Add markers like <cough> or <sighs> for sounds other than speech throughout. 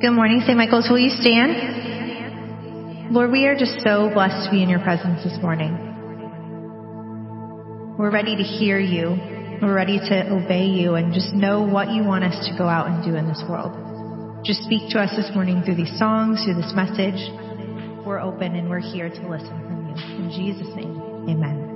Good morning, St. Michael's. Will you stand? Lord, we are just so blessed to be in your presence this morning. We're ready to hear you. We're ready to obey you and just know what you want us to go out and do in this world. Just speak to us this morning through these songs, through this message. We're open and we're here to listen from you. In Jesus' name, amen.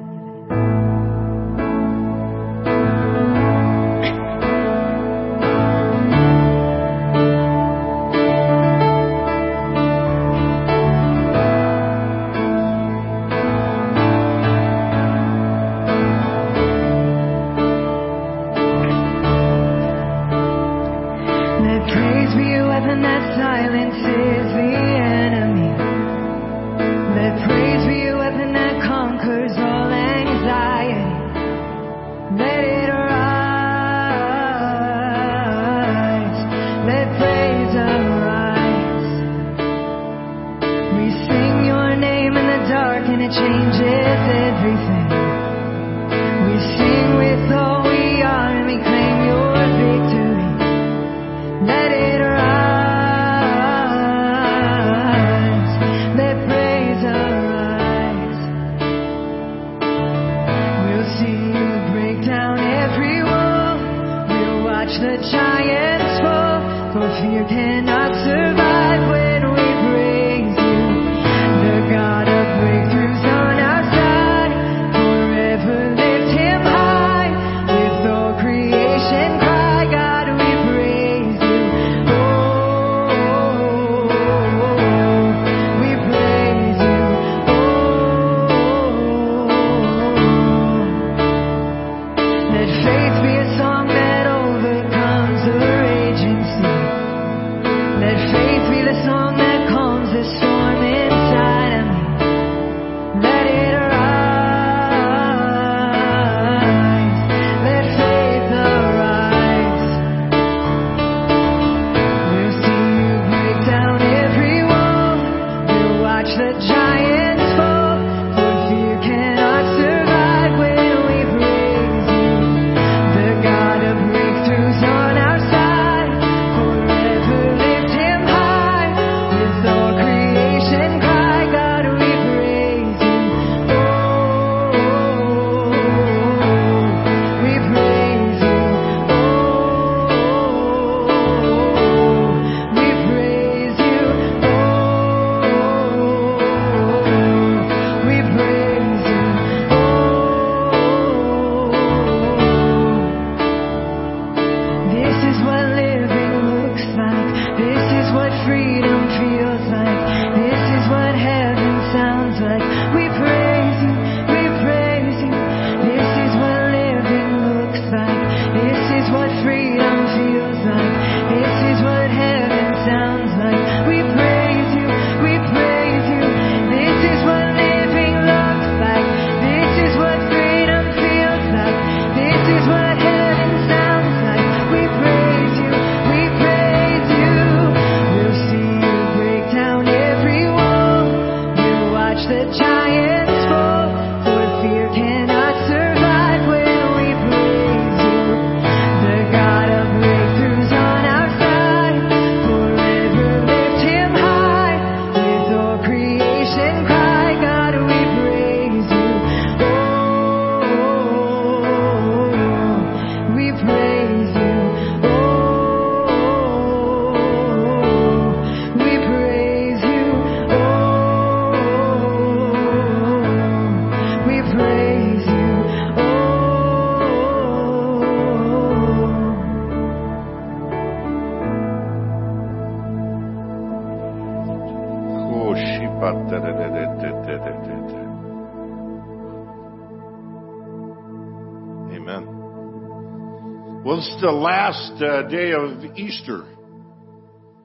the last uh, day of Easter.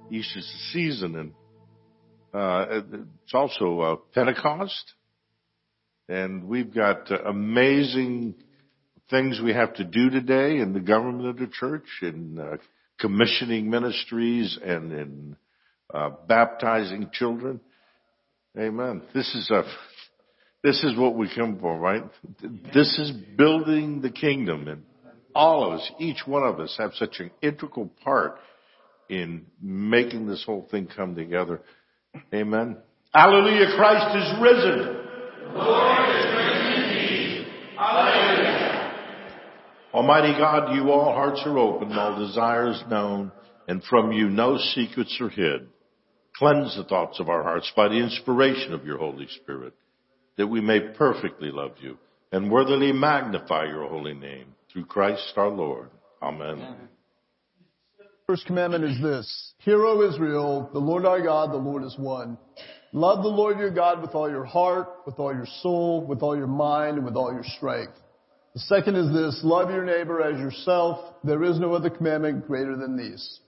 Easter's the season, and uh, it's also uh, Pentecost. And we've got uh, amazing things we have to do today in the government of the church, in uh, commissioning ministries, and in uh, baptizing children. Amen. This is a this is what we come for, right? This is building the kingdom, and all of us, each one of us, have such an integral part in making this whole thing come together. Amen. Hallelujah. Christ is risen. The Lord is risen indeed. Hallelujah. Almighty God, you all hearts are open, all desires known, and from you no secrets are hid. Cleanse the thoughts of our hearts by the inspiration of your Holy Spirit, that we may perfectly love you and worthily magnify your holy name. Through Christ our Lord. Amen. Amen. First commandment is this. Hear, O Israel, the Lord our God, the Lord is one. Love the Lord your God with all your heart, with all your soul, with all your mind, and with all your strength. The second is this, love your neighbor as yourself. There is no other commandment greater than these.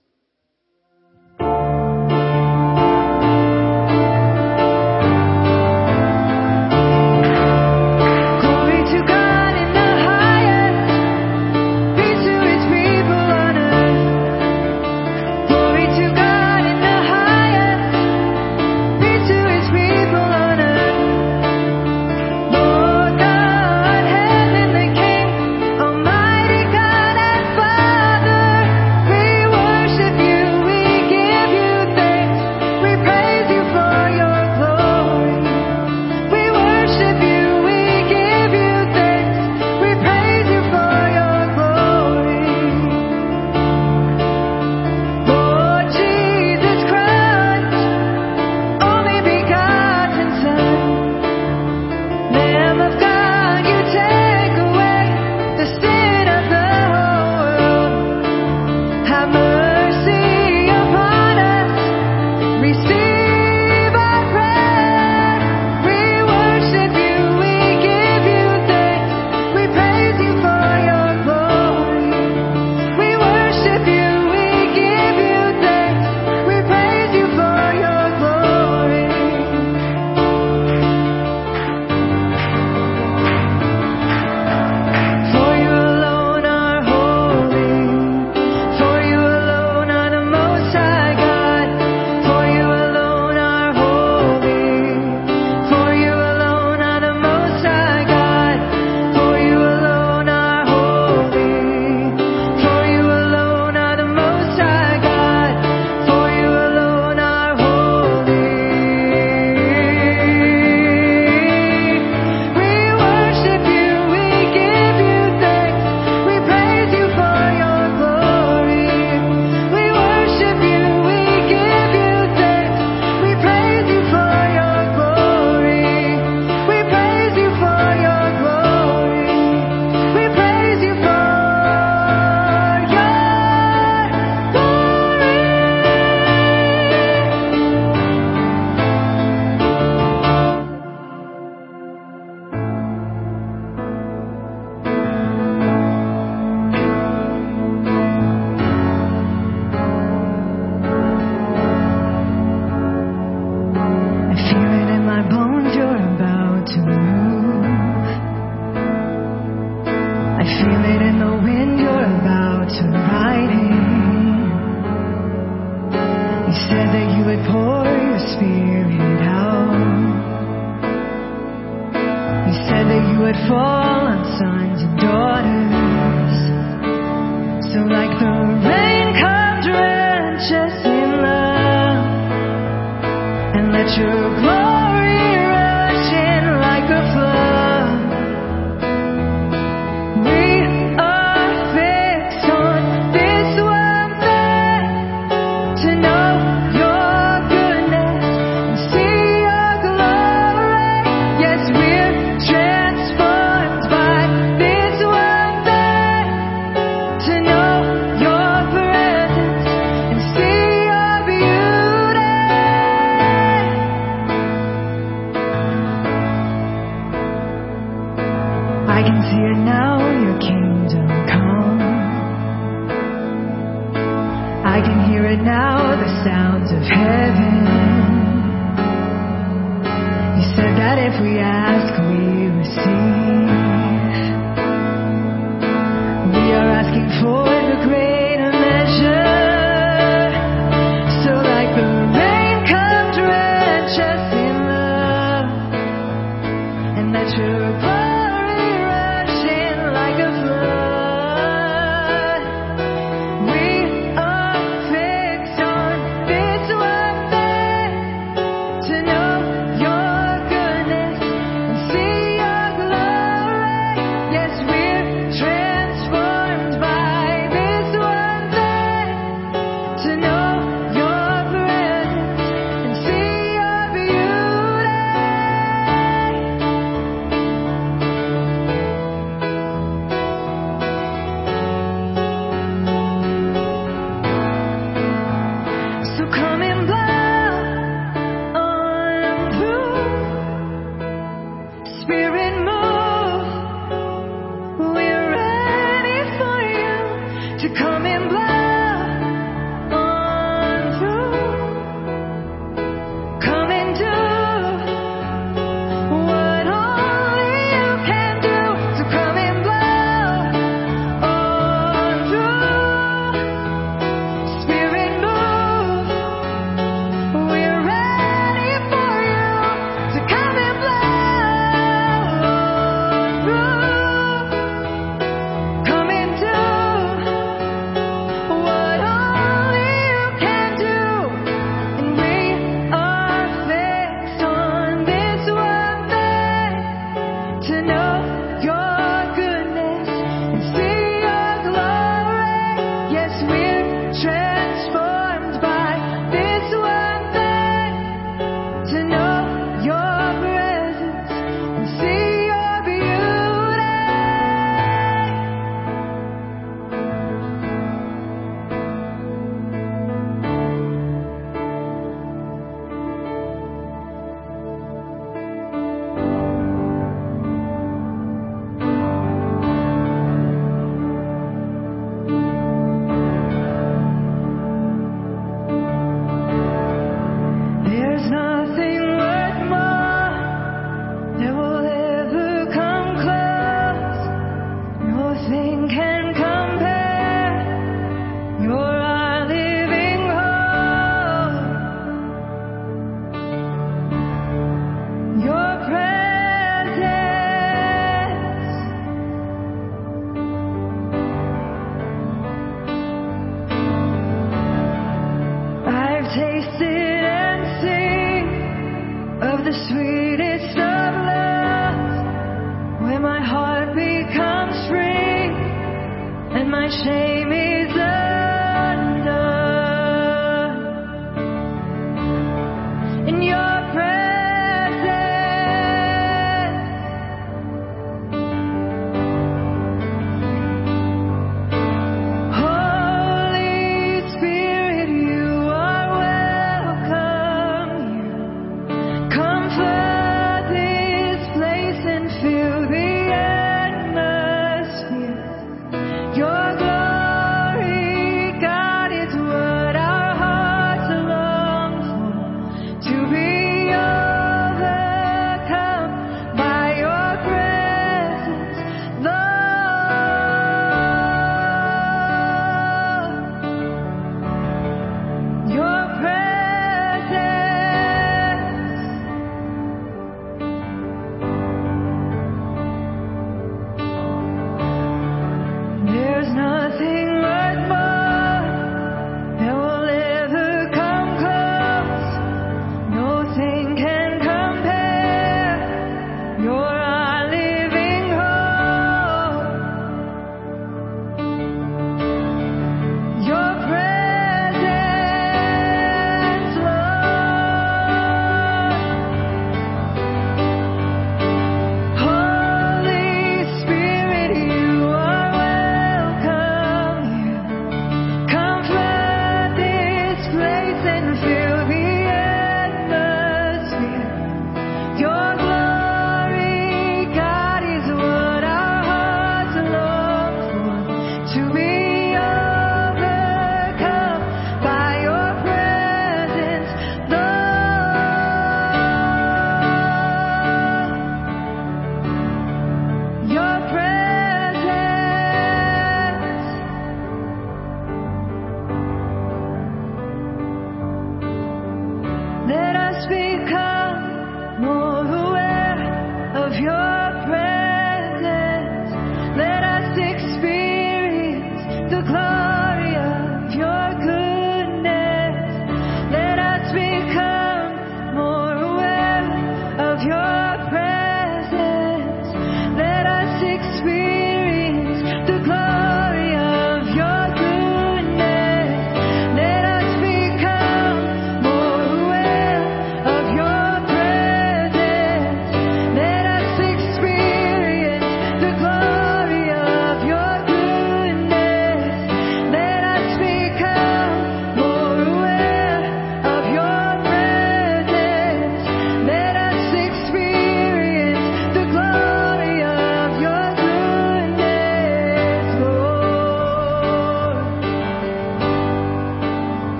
your glory.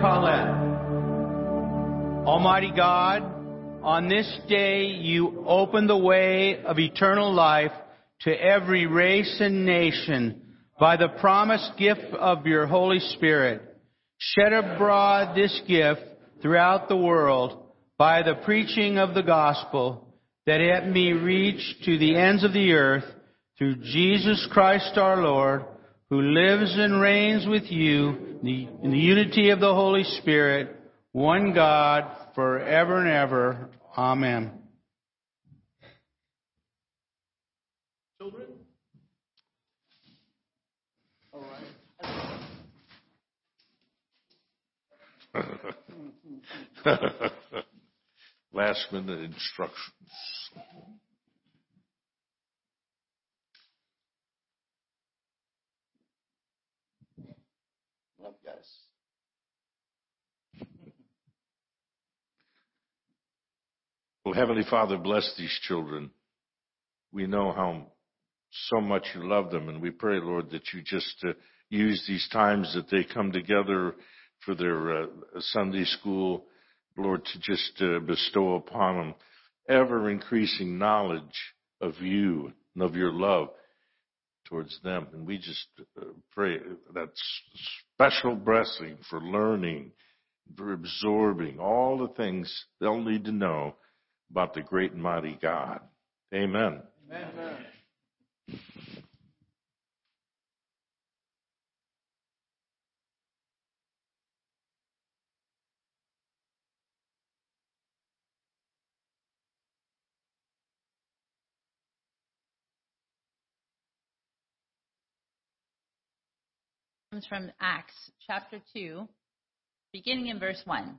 The. Almighty God, on this day you open the way of eternal life to every race and nation by the promised gift of your Holy Spirit. Shed abroad this gift throughout the world by the preaching of the gospel that it may reach to the ends of the earth through Jesus Christ our Lord, who lives and reigns with you in the unity of the Holy Spirit, one God, forever and ever. Amen. Children? All right. <laughs> Last minute instructions. Heavenly Father, bless these children. We know how so much you love them, and we pray, Lord, that you just uh, use these times that they come together for their uh, Sunday school, Lord, to just uh, bestow upon them ever increasing knowledge of you and of your love towards them. And we just uh, pray that special blessing for learning, for absorbing all the things they'll need to know about the great and mighty God. Amen. Amen. comes from Acts chapter 2, beginning in verse 1.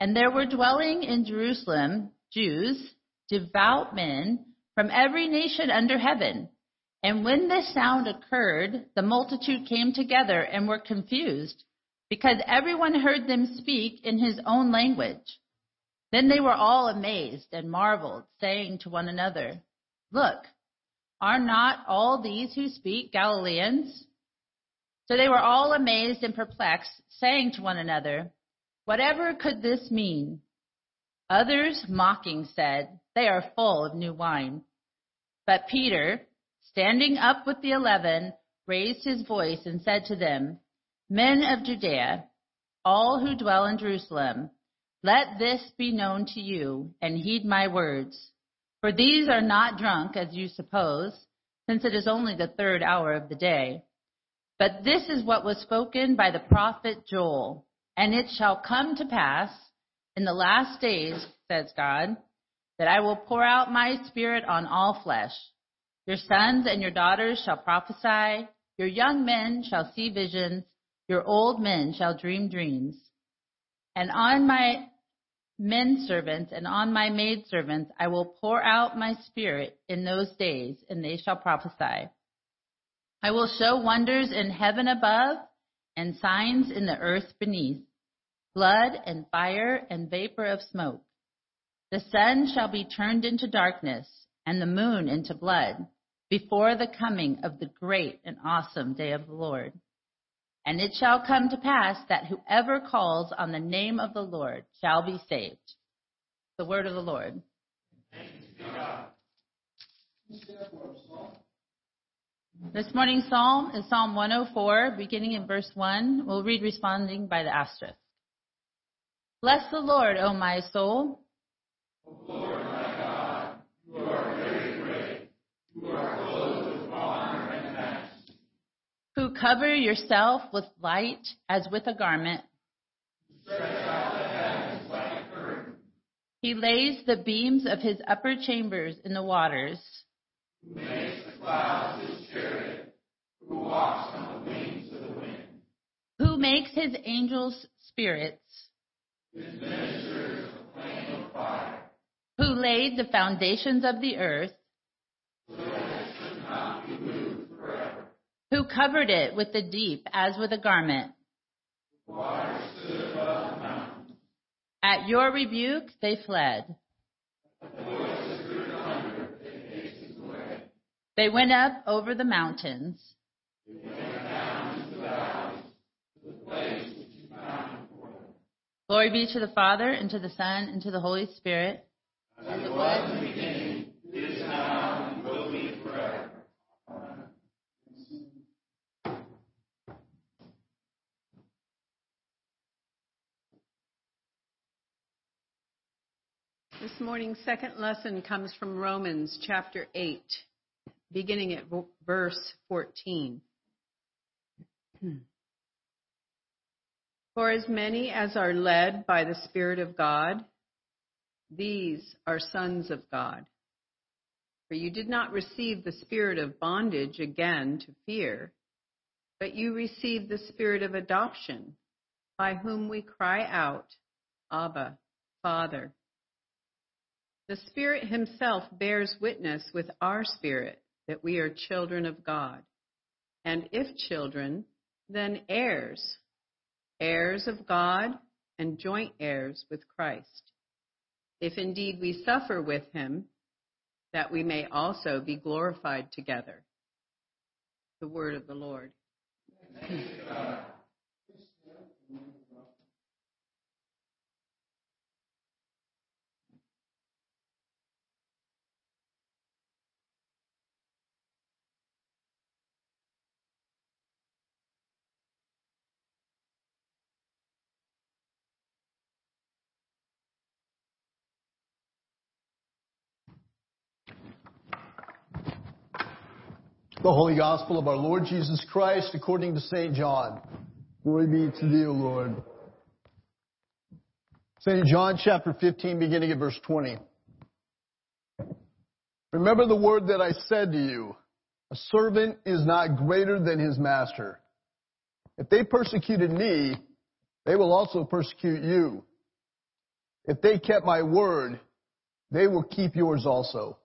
And there were dwelling in Jerusalem Jews, devout men from every nation under heaven. And when this sound occurred, the multitude came together and were confused, because everyone heard them speak in his own language. Then they were all amazed and marveled, saying to one another, Look, are not all these who speak Galileans? So they were all amazed and perplexed, saying to one another, Whatever could this mean? Others, mocking, said, They are full of new wine. But Peter, standing up with the eleven, raised his voice and said to them, Men of Judea, all who dwell in Jerusalem, let this be known to you, and heed my words. For these are not drunk, as you suppose, since it is only the third hour of the day. But this is what was spoken by the prophet Joel. And it shall come to pass in the last days, says God, that I will pour out my spirit on all flesh. Your sons and your daughters shall prophesy. Your young men shall see visions. Your old men shall dream dreams. And on my men servants and on my maid servants I will pour out my spirit in those days, and they shall prophesy. I will show wonders in heaven above and signs in the earth beneath blood and fire and vapor of smoke. The sun shall be turned into darkness and the moon into blood before the coming of the great and awesome day of the Lord. And it shall come to pass that whoever calls on the name of the Lord shall be saved. The word of the Lord. This morning's psalm is Psalm 104, beginning in verse 1. We'll read responding by the asterisk. Bless the Lord, O my soul. Who cover yourself with light as with a garment. He lays the beams of his upper chambers in the waters. Who makes the clouds his chariot. Who walks on the wings of the wind. Who makes his angels spirits, who laid the foundations of the earth, who covered it with the deep as with a garment. At your rebuke they fled. They went up over the mountains. Glory be to the Father, and to the Son, and to the Holy Spirit. As it was in the beginning, is now, and will be forever. This morning's second lesson comes from Romans chapter 8, beginning at verse 14. <clears throat> For as many as are led by the Spirit of God, these are sons of God. For you did not receive the spirit of bondage again to fear, but you received the spirit of adoption, by whom we cry out, Abba, Father. The Spirit Himself bears witness with our spirit that we are children of God. And if children, then heirs, heirs of God and joint heirs with Christ. If indeed we suffer with Him, that we may also be glorified together. The word of the Lord. The Holy Gospel of our Lord Jesus Christ according to St. John. Glory be to thee, O Lord. St. John chapter 15 beginning at verse 20. Remember the word that I said to you. A servant is not greater than his master. If they persecuted me, they will also persecute you. If they kept my word, they will keep yours also.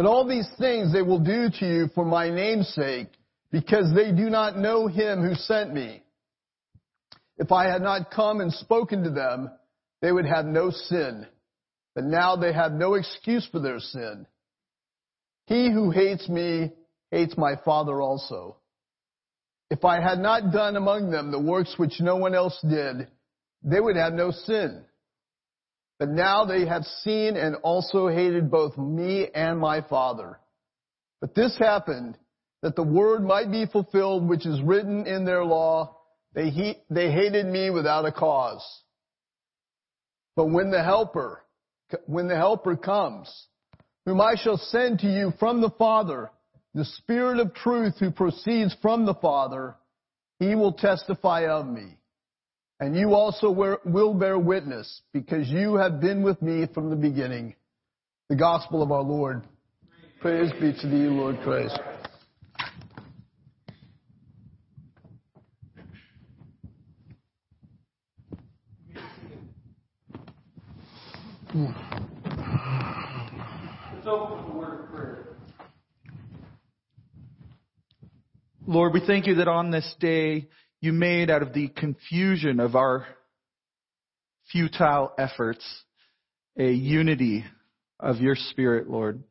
But all these things they will do to you for my name's sake, because they do not know him who sent me. If I had not come and spoken to them, they would have no sin. But now they have no excuse for their sin. He who hates me hates my Father also. If I had not done among them the works which no one else did, they would have no sin. But now they have seen and also hated both me and my Father. But this happened that the word might be fulfilled which is written in their law. They, he, they hated me without a cause. But when the helper, when the helper comes, whom I shall send to you from the Father, the Spirit of truth who proceeds from the Father, he will testify of me. And you also will bear witness because you have been with me from the beginning. The gospel of our Lord. Praise be to thee, Lord Christ. Let's open a word of prayer. Lord, we thank you that on this day you made out of the confusion of our futile efforts a unity of your spirit, Lord.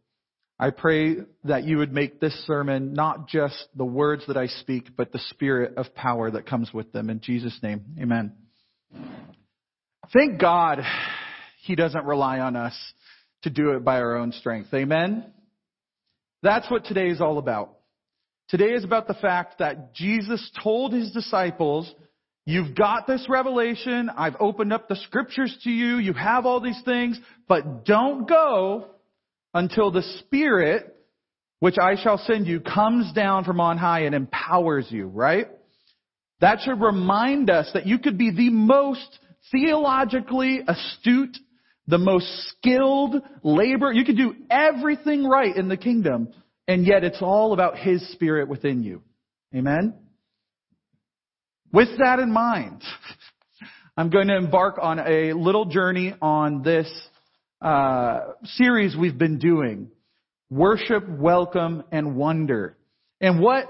I pray that you would make this sermon not just the words that I speak, but the spirit of power that comes with them. In Jesus' name, amen. Thank God he doesn't rely on us to do it by our own strength. Amen? That's what today is all about. Today is about the fact that Jesus told his disciples, You've got this revelation. I've opened up the scriptures to you. You have all these things, but don't go until the Spirit, which I shall send you, comes down from on high and empowers you, right? That should remind us that you could be the most theologically astute, the most skilled labor. You could do everything right in the kingdom, and yet it's all about His Spirit within you. Amen? With that in mind, <laughs> I'm going to embark on a little journey on this uh, series we've been doing. Worship, welcome, and wonder. And what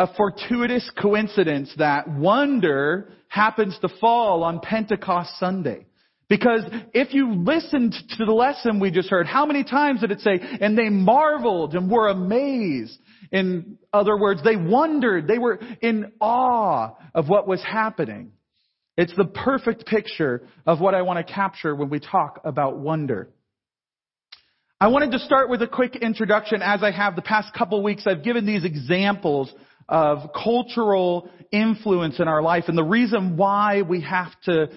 a fortuitous coincidence that wonder happens to fall on Pentecost Sunday. Because if you listened to the lesson we just heard, how many times did it say, and they marveled and were amazed? In other words, they wondered, they were in awe of what was happening. It's the perfect picture of what I want to capture when we talk about wonder. I wanted to start with a quick introduction as I have the past couple weeks. I've given these examples of cultural influence in our life and the reason why we have to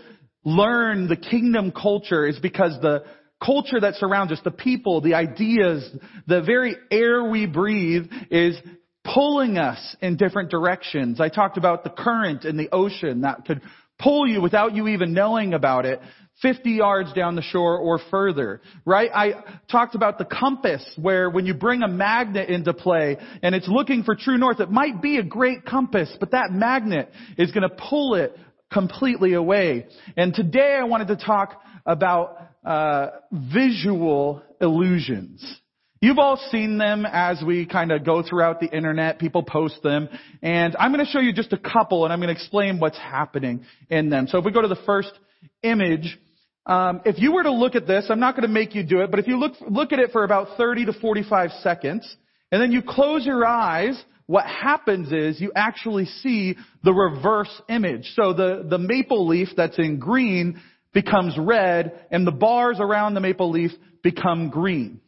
learn the kingdom culture is because the culture that surrounds us, the people, the ideas, the very air we breathe is pulling us in different directions. I talked about the current in the ocean that could pull you without you even knowing about it. 50 yards down the shore or further, right? I talked about the compass where when you bring a magnet into play and it's looking for true north, it might be a great compass, but that magnet is going to pull it completely away. And today I wanted to talk about uh, visual illusions. You've all seen them as we kind of go throughout the internet. People post them. And I'm going to show you just a couple and I'm going to explain what's happening in them. So if we go to the first image, um, if you were to look at this, I'm not going to make you do it, but if you look, look at it for about 30 to 45 seconds, and then you close your eyes, what happens is you actually see the reverse image. So the, the maple leaf that's in green becomes red, and the bars around the maple leaf become green.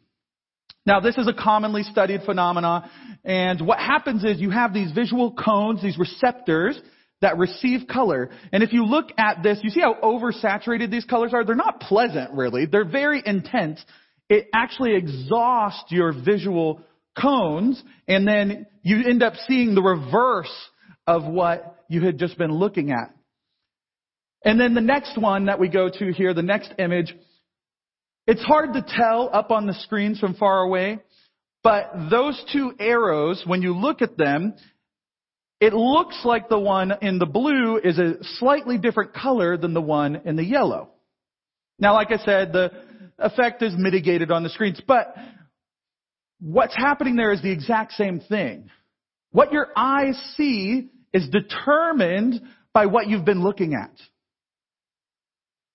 Now, this is a commonly studied phenomena, and what happens is you have these visual cones, these receptors, that receive color. And if you look at this, you see how oversaturated these colors are? They're not pleasant, really. They're very intense. It actually exhausts your visual cones, and then you end up seeing the reverse of what you had just been looking at. And then the next one that we go to here, the next image, it's hard to tell up on the screens from far away, but those two arrows, when you look at them, it looks like the one in the blue is a slightly different color than the one in the yellow. Now, like I said, the effect is mitigated on the screens, but what's happening there is the exact same thing. What your eyes see is determined by what you've been looking at.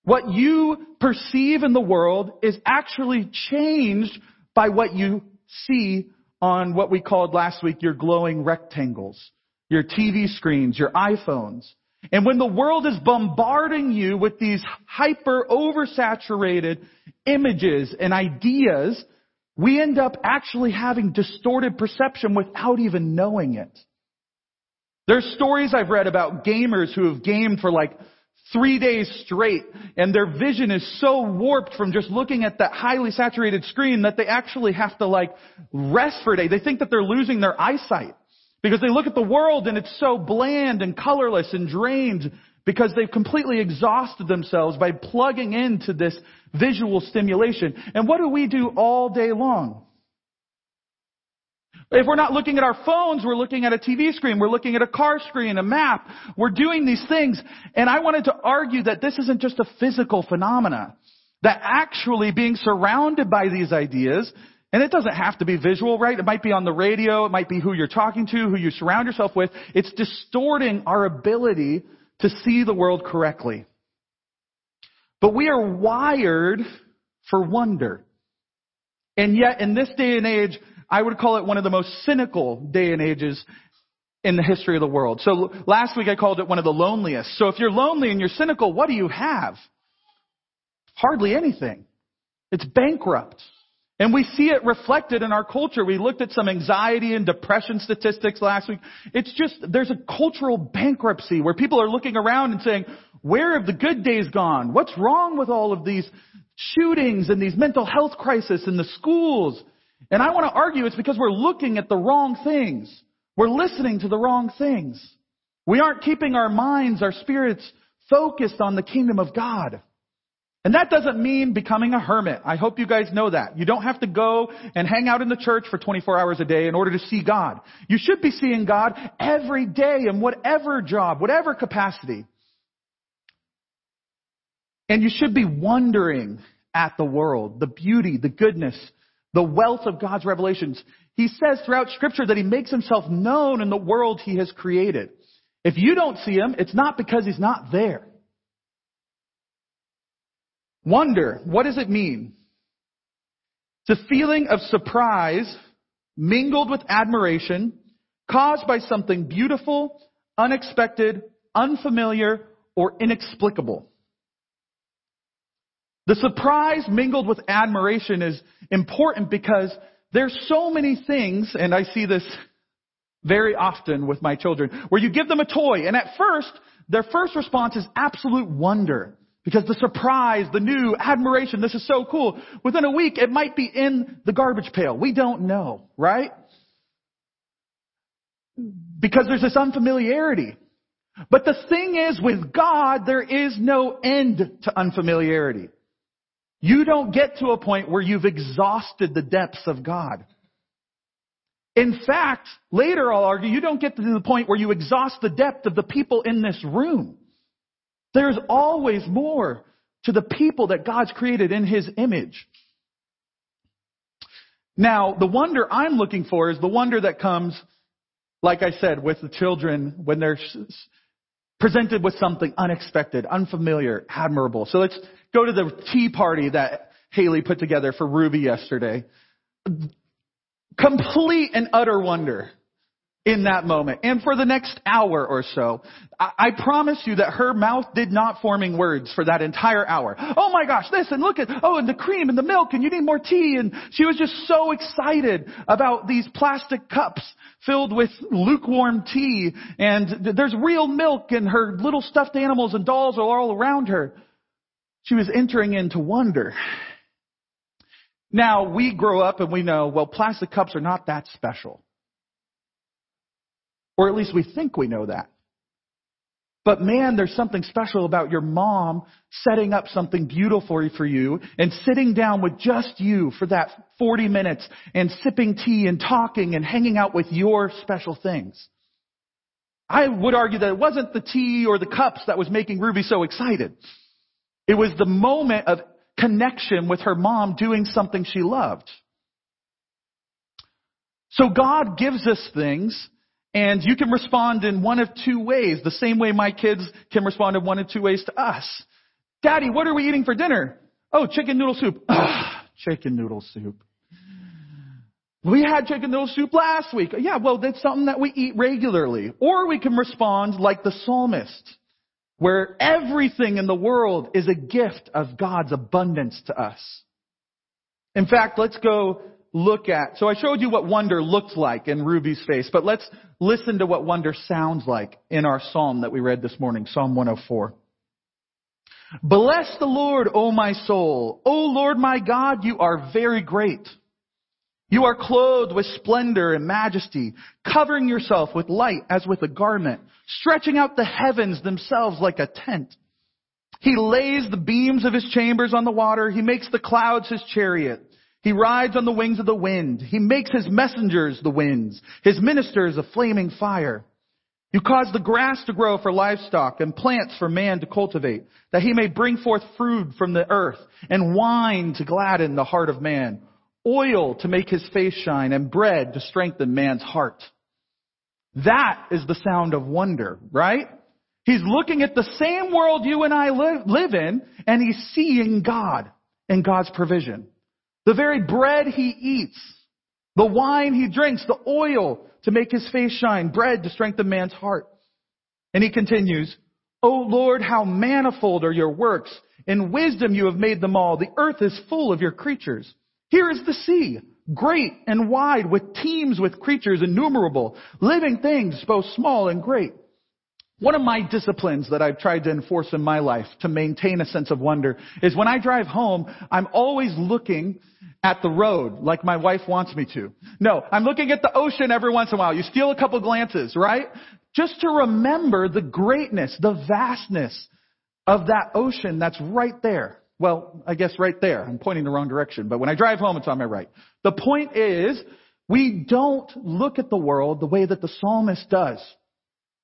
What you perceive in the world is actually changed by what you see on what we called last week your glowing rectangles your TV screens, your iPhones. And when the world is bombarding you with these hyper oversaturated images and ideas, we end up actually having distorted perception without even knowing it. There's stories I've read about gamers who have gamed for like three days straight and their vision is so warped from just looking at that highly saturated screen that they actually have to like rest for a day. They think that they're losing their eyesight. Because they look at the world and it's so bland and colorless and drained because they've completely exhausted themselves by plugging into this visual stimulation. And what do we do all day long? If we're not looking at our phones, we're looking at a TV screen, we're looking at a car screen, a map. We're doing these things. And I wanted to argue that this isn't just a physical phenomena. That actually being surrounded by these ideas and it doesn't have to be visual, right? It might be on the radio. It might be who you're talking to, who you surround yourself with. It's distorting our ability to see the world correctly. But we are wired for wonder. And yet, in this day and age, I would call it one of the most cynical day and ages in the history of the world. So last week I called it one of the loneliest. So if you're lonely and you're cynical, what do you have? Hardly anything. It's bankrupt. And we see it reflected in our culture. We looked at some anxiety and depression statistics last week. It's just, there's a cultural bankruptcy where people are looking around and saying, where have the good days gone? What's wrong with all of these shootings and these mental health crises in the schools? And I want to argue it's because we're looking at the wrong things. We're listening to the wrong things. We aren't keeping our minds, our spirits focused on the kingdom of God. And that doesn't mean becoming a hermit. I hope you guys know that. You don't have to go and hang out in the church for 24 hours a day in order to see God. You should be seeing God every day in whatever job, whatever capacity. And you should be wondering at the world, the beauty, the goodness, the wealth of God's revelations. He says throughout scripture that he makes himself known in the world he has created. If you don't see him, it's not because he's not there. Wonder, what does it mean? It's a feeling of surprise mingled with admiration caused by something beautiful, unexpected, unfamiliar, or inexplicable. The surprise mingled with admiration is important because there's so many things, and I see this very often with my children, where you give them a toy, and at first, their first response is absolute wonder. Because the surprise, the new admiration, this is so cool. Within a week, it might be in the garbage pail. We don't know, right? Because there's this unfamiliarity. But the thing is, with God, there is no end to unfamiliarity. You don't get to a point where you've exhausted the depths of God. In fact, later I'll argue, you don't get to the point where you exhaust the depth of the people in this room. There's always more to the people that God's created in His image. Now, the wonder I'm looking for is the wonder that comes, like I said, with the children when they're presented with something unexpected, unfamiliar, admirable. So let's go to the tea party that Haley put together for Ruby yesterday. Complete and utter wonder in that moment. And for the next hour or so, I, promise you that her mouth did not forming words for that entire hour. Oh my gosh, this and look at, oh, and the cream and the milk and you need more tea. And she was just so excited about these plastic cups filled with lukewarm tea and there's real milk and her little stuffed animals and dolls are all around her. She was entering into wonder. Now, we grow up and we know, well, plastic cups are not that special. Or at least we think we know that. But man, there's something special about your mom setting up something beautiful for you and sitting down with just you for that 40 minutes and sipping tea and talking and hanging out with your special things. I would argue that it wasn't the tea or the cups that was making Ruby so excited. It was the moment of connection with her mom doing something she loved. So God gives us things and you can respond in one of two ways, the same way my kids can respond in one of two ways to us. Daddy, what are we eating for dinner? Oh, chicken noodle soup. Ugh, <sighs> ah, chicken noodle soup. We had chicken noodle soup last week. Yeah, well, that's something that we eat regularly. Or we can respond like the psalmist, where everything in the world is a gift of God's abundance to us. In fact, let's go look at. So I showed you what wonder looked like in Ruby's face, but let's listen to what wonder sounds like in our psalm that we read this morning, Psalm 104. Bless the Lord, O my soul. O Lord my God, you are very great. You are clothed with splendor and majesty, covering yourself with light as with a garment, stretching out the heavens themselves like a tent. He lays the beams of his chambers on the water. He makes the clouds his chariot. He rides on the wings of the wind. He makes his messengers the winds, his ministers a flaming fire. You cause the grass to grow for livestock and plants for man to cultivate, that he may bring forth food from the earth and wine to gladden the heart of man, oil to make his face shine and bread to strengthen man's heart. That is the sound of wonder, right? He's looking at the same world you and I live, live in and he's seeing God and God's provision. The very bread he eats, the wine he drinks, the oil to make his face shine, bread to strengthen man's heart. And he continues, O Lord, how manifold are your works. In wisdom you have made them all. The earth is full of your creatures. Here is the sea, great and wide, with teems with creatures innumerable, living things both small and great. One of my disciplines that I've tried to enforce in my life to maintain a sense of wonder is when I drive home, I'm always looking at the road like my wife wants me to. No, I'm looking at the ocean every once in a while. You steal a couple glances, right? Just to remember the greatness, the vastness of that ocean that's right there Well, I guess right there. I'm pointing the wrong direction, but when I drive home, it's on my right. The point is, we don't look at the world the way that the psalmist does.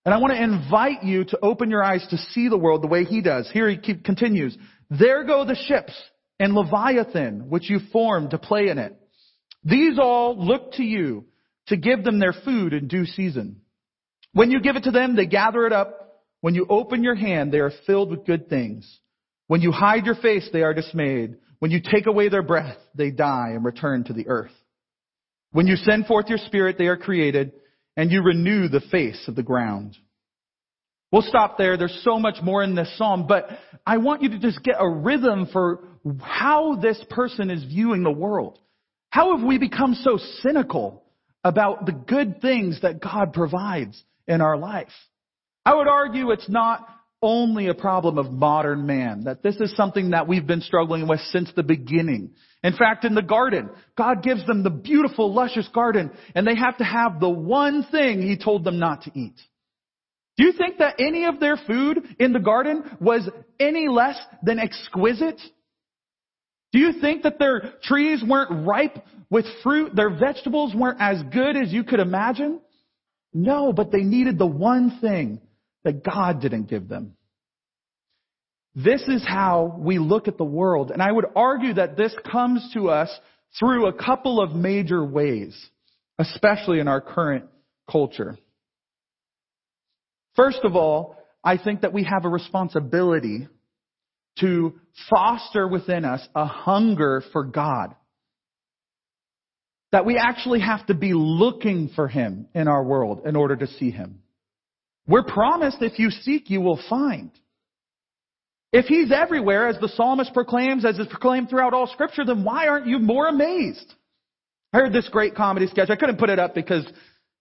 And I want to invite you to open your eyes to see the world the way he does. Here he keep, continues. There go the ships and Leviathan, which you formed to play in it. These all look to you to give them their food in due season. When you give it to them, they gather it up. When you open your hand, they are filled with good things. When you hide your face, they are dismayed. When you take away their breath, they die and return to the earth. When you send forth your spirit, they are created, and you renew the face of the ground. We'll stop there. There's so much more in this psalm, but I want you to just get a rhythm for how this person is viewing the world. How have we become so cynical about the good things that God provides in our life? I would argue it's not only a problem of modern man, that this is something that we've been struggling with since the beginning. In fact, in the garden, God gives them the beautiful, luscious garden, and they have to have the one thing He told them not to eat. Do you think that any of their food in the garden was any less than exquisite? Do you think that their trees weren't ripe with fruit? Their vegetables weren't as good as you could imagine? No, but they needed the one thing that God didn't give them. This is how we look at the world. And I would argue that this comes to us through a couple of major ways, especially in our current culture. First of all, I think that we have a responsibility to foster within us a hunger for God. That we actually have to be looking for Him in our world in order to see Him. We're promised if you seek, you will find. If he's everywhere, as the psalmist proclaims, as is proclaimed throughout all scripture, then why aren't you more amazed? I heard this great comedy sketch. I couldn't put it up because,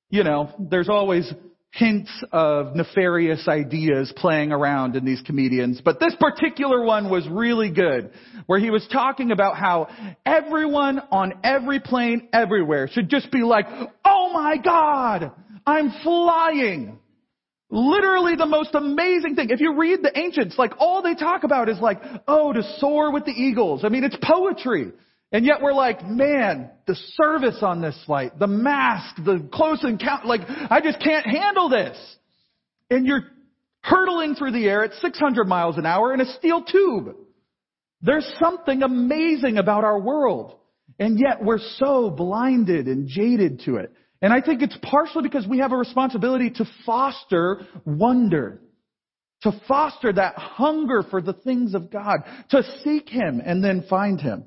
you know, there's always hints of nefarious ideas playing around in these comedians. But this particular one was really good, where he was talking about how everyone on every plane everywhere should just be like, oh my God, I'm flying. Literally the most amazing thing. If you read the ancients, like all they talk about is like, oh, to soar with the eagles. I mean, it's poetry. And yet we're like, man, the service on this flight, the mask, the close encounter, like, I just can't handle this. And you're hurtling through the air at 600 miles an hour in a steel tube. There's something amazing about our world. And yet we're so blinded and jaded to it. And I think it's partially because we have a responsibility to foster wonder, to foster that hunger for the things of God, to seek Him and then find Him.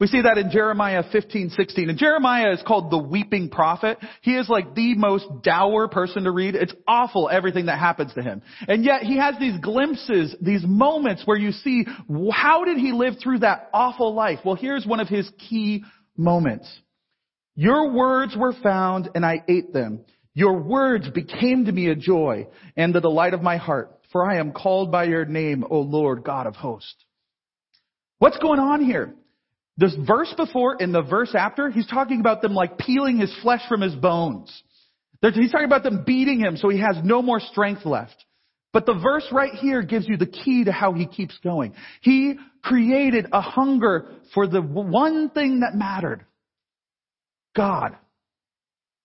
We see that in Jeremiah 15, 16. And Jeremiah is called the weeping prophet. He is like the most dour person to read. It's awful everything that happens to him. And yet he has these glimpses, these moments where you see how did he live through that awful life? Well, here's one of his key moments. Your words were found and I ate them. Your words became to me a joy and the delight of my heart. For I am called by your name, O Lord God of hosts. What's going on here? This verse before and the verse after, he's talking about them like peeling his flesh from his bones. He's talking about them beating him so he has no more strength left. But the verse right here gives you the key to how he keeps going. He created a hunger for the one thing that mattered. God.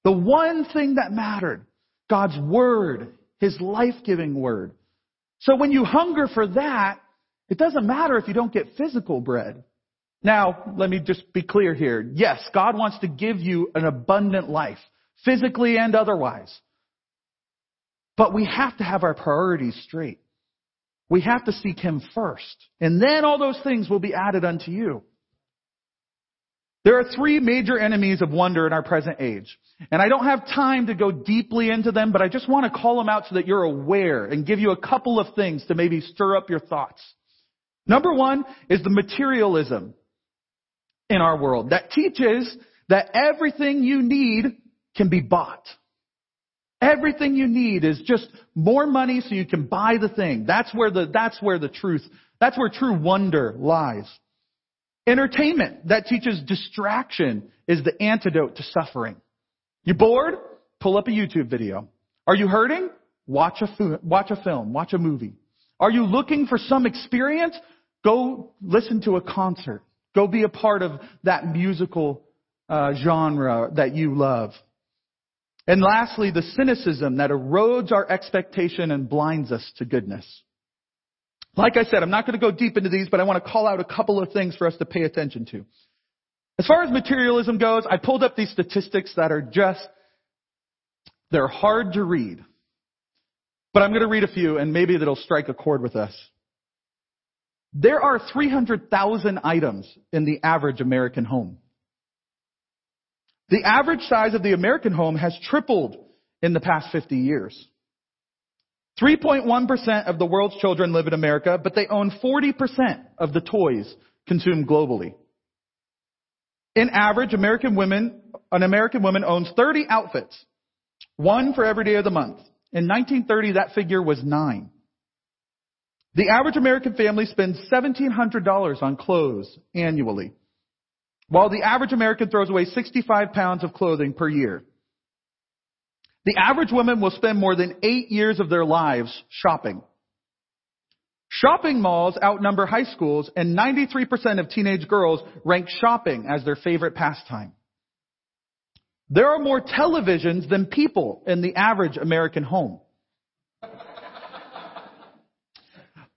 The one thing that mattered. God's Word. His life-giving Word. So when you hunger for that, it doesn't matter if you don't get physical bread. Now, let me just be clear here. Yes, God wants to give you an abundant life, physically and otherwise. But we have to have our priorities straight. We have to seek Him first. And then all those things will be added unto you. There are three major enemies of wonder in our present age. And I don't have time to go deeply into them, but I just want to call them out so that you're aware and give you a couple of things to maybe stir up your thoughts. Number one is the materialism in our world that teaches that everything you need can be bought. Everything you need is just more money so you can buy the thing. That's where the, that's where the truth, that's where true wonder lies. Entertainment that teaches distraction is the antidote to suffering. You bored? Pull up a YouTube video. Are you hurting? Watch a, watch a film. Watch a movie. Are you looking for some experience? Go listen to a concert. Go be a part of that musical uh, genre that you love. And lastly, the cynicism that erodes our expectation and blinds us to goodness. Like I said, I'm not going to go deep into these, but I want to call out a couple of things for us to pay attention to. As far as materialism goes, I pulled up these statistics that are just, they're hard to read. But I'm going to read a few and maybe that'll strike a chord with us. There are 300,000 items in the average American home. The average size of the American home has tripled in the past 50 years. 3.1% of the world's children live in America, but they own 40% of the toys consumed globally. In average, American women, an American woman owns 30 outfits, one for every day of the month. In 1930, that figure was nine. The average American family spends $1,700 on clothes annually, while the average American throws away 65 pounds of clothing per year. The average woman will spend more than eight years of their lives shopping. Shopping malls outnumber high schools, and 93% of teenage girls rank shopping as their favorite pastime. There are more televisions than people in the average American home.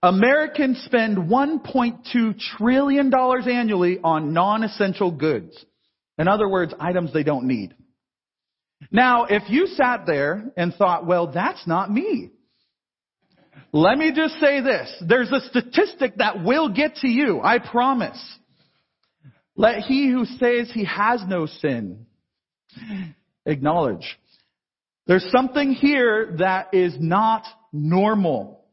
Americans spend $1.2 trillion annually on non-essential goods. In other words, items they don't need. Now, if you sat there and thought, well, that's not me. Let me just say this. There's a statistic that will get to you. I promise. Let he who says he has no sin acknowledge. There's something here that is not normal.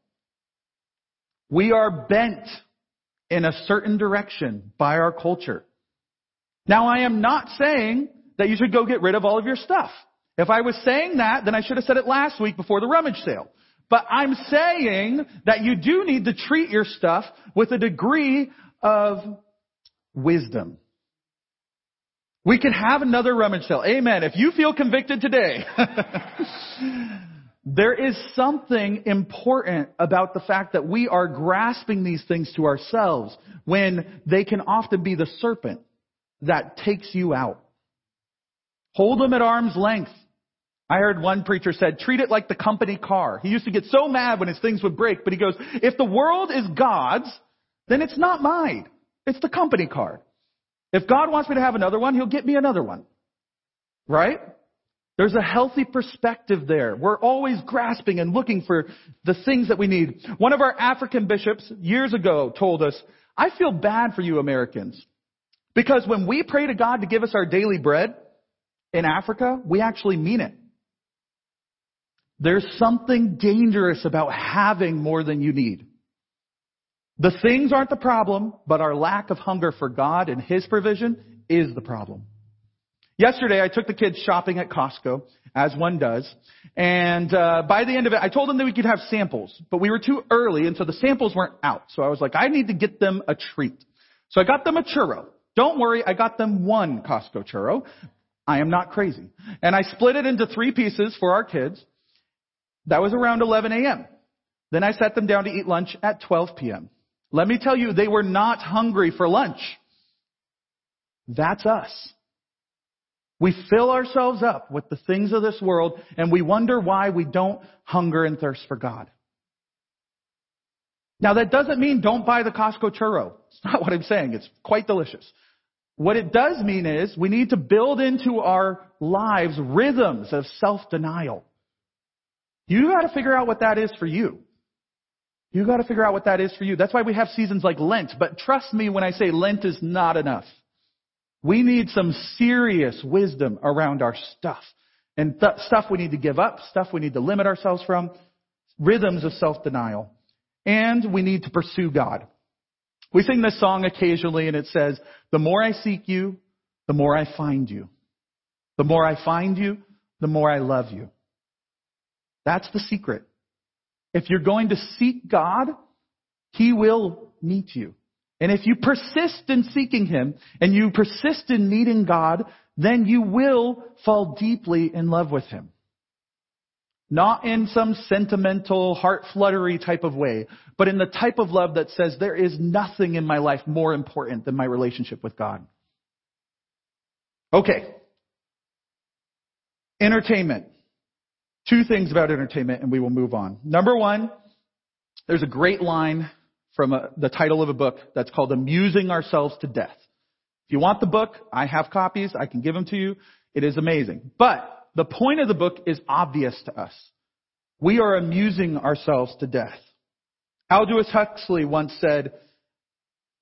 We are bent in a certain direction by our culture. Now I am not saying that you should go get rid of all of your stuff. If I was saying that, then I should have said it last week before the rummage sale. But I'm saying that you do need to treat your stuff with a degree of wisdom. We can have another rummage sale. Amen. If you feel convicted today, <laughs> there is something important about the fact that we are grasping these things to ourselves when they can often be the serpent that takes you out. Hold them at arm's length. I heard one preacher said, treat it like the company car. He used to get so mad when his things would break, but he goes, if the world is God's, then it's not mine. It's the company car. If God wants me to have another one, He'll get me another one. Right? There's a healthy perspective there. We're always grasping and looking for the things that we need. One of our African bishops years ago told us, I feel bad for you Americans. Because when we pray to God to give us our daily bread, in Africa, we actually mean it. There's something dangerous about having more than you need. The things aren't the problem, but our lack of hunger for God and His provision is the problem. Yesterday, I took the kids shopping at Costco, as one does, and uh, by the end of it, I told them that we could have samples, but we were too early, and so the samples weren't out. So I was like, I need to get them a treat. So I got them a churro. Don't worry, I got them one Costco churro, I am not crazy. And I split it into three pieces for our kids. That was around 11 a.m. Then I sat them down to eat lunch at 12 p.m. Let me tell you, they were not hungry for lunch. That's us. We fill ourselves up with the things of this world and we wonder why we don't hunger and thirst for God. Now that doesn't mean don't buy the Costco churro. It's not what I'm saying. It's quite delicious. What it does mean is we need to build into our lives rhythms of self-denial. You gotta figure out what that is for you. You gotta figure out what that is for you. That's why we have seasons like Lent. But trust me when I say Lent is not enough. We need some serious wisdom around our stuff. And th- stuff we need to give up, stuff we need to limit ourselves from, rhythms of self-denial. And we need to pursue God. We sing this song occasionally and it says, the more I seek you, the more I find you. The more I find you, the more I love you. That's the secret. If you're going to seek God, He will meet you. And if you persist in seeking Him and you persist in needing God, then you will fall deeply in love with Him. Not in some sentimental, heart fluttery type of way, but in the type of love that says there is nothing in my life more important than my relationship with God. Okay. Entertainment. Two things about entertainment and we will move on. Number one, there's a great line from a, the title of a book that's called Amusing Ourselves to Death. If you want the book, I have copies. I can give them to you. It is amazing. But the point of the book is obvious to us. We are amusing ourselves to death. Aldous Huxley once said,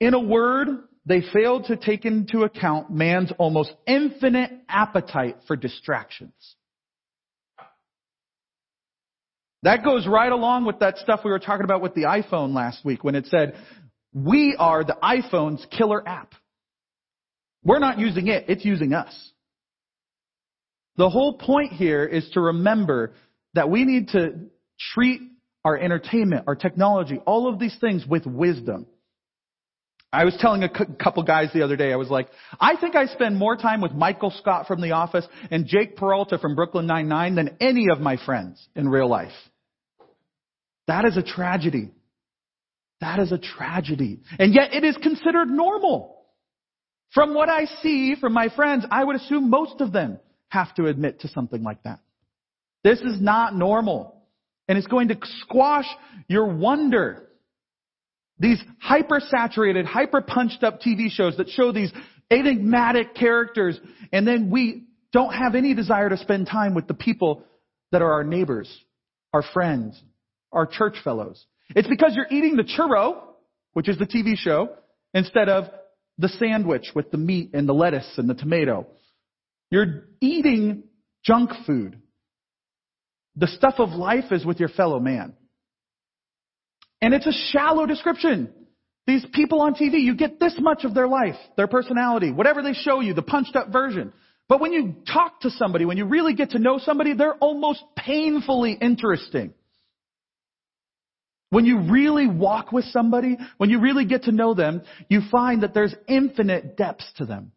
in a word, they failed to take into account man's almost infinite appetite for distractions. That goes right along with that stuff we were talking about with the iPhone last week when it said, we are the iPhone's killer app. We're not using it, it's using us. The whole point here is to remember that we need to treat our entertainment, our technology, all of these things with wisdom. I was telling a couple guys the other day, I was like, I think I spend more time with Michael Scott from The Office and Jake Peralta from Brooklyn Nine-Nine than any of my friends in real life. That is a tragedy. That is a tragedy. And yet it is considered normal. From what I see from my friends, I would assume most of them have to admit to something like that. This is not normal. And it's going to squash your wonder. These hyper saturated, hyper punched up TV shows that show these enigmatic characters, and then we don't have any desire to spend time with the people that are our neighbors, our friends, our church fellows. It's because you're eating the churro, which is the TV show, instead of the sandwich with the meat and the lettuce and the tomato. You're eating junk food. The stuff of life is with your fellow man. And it's a shallow description. These people on TV, you get this much of their life, their personality, whatever they show you, the punched up version. But when you talk to somebody, when you really get to know somebody, they're almost painfully interesting. When you really walk with somebody, when you really get to know them, you find that there's infinite depths to them.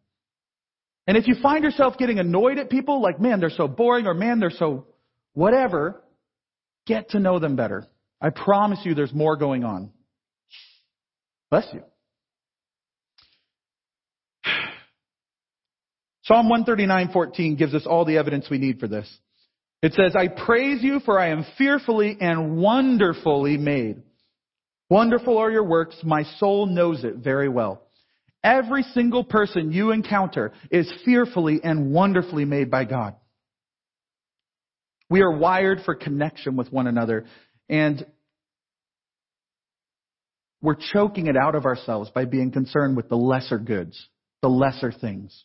And if you find yourself getting annoyed at people, like, man, they're so boring, or man, they're so whatever, get to know them better. I promise you there's more going on. Bless you. <sighs> Psalm 139:14 gives us all the evidence we need for this. It says, I praise you for I am fearfully and wonderfully made. Wonderful are your works. My soul knows it very well. Every single person you encounter is fearfully and wonderfully made by God. We are wired for connection with one another and we're choking it out of ourselves by being concerned with the lesser goods, the lesser things.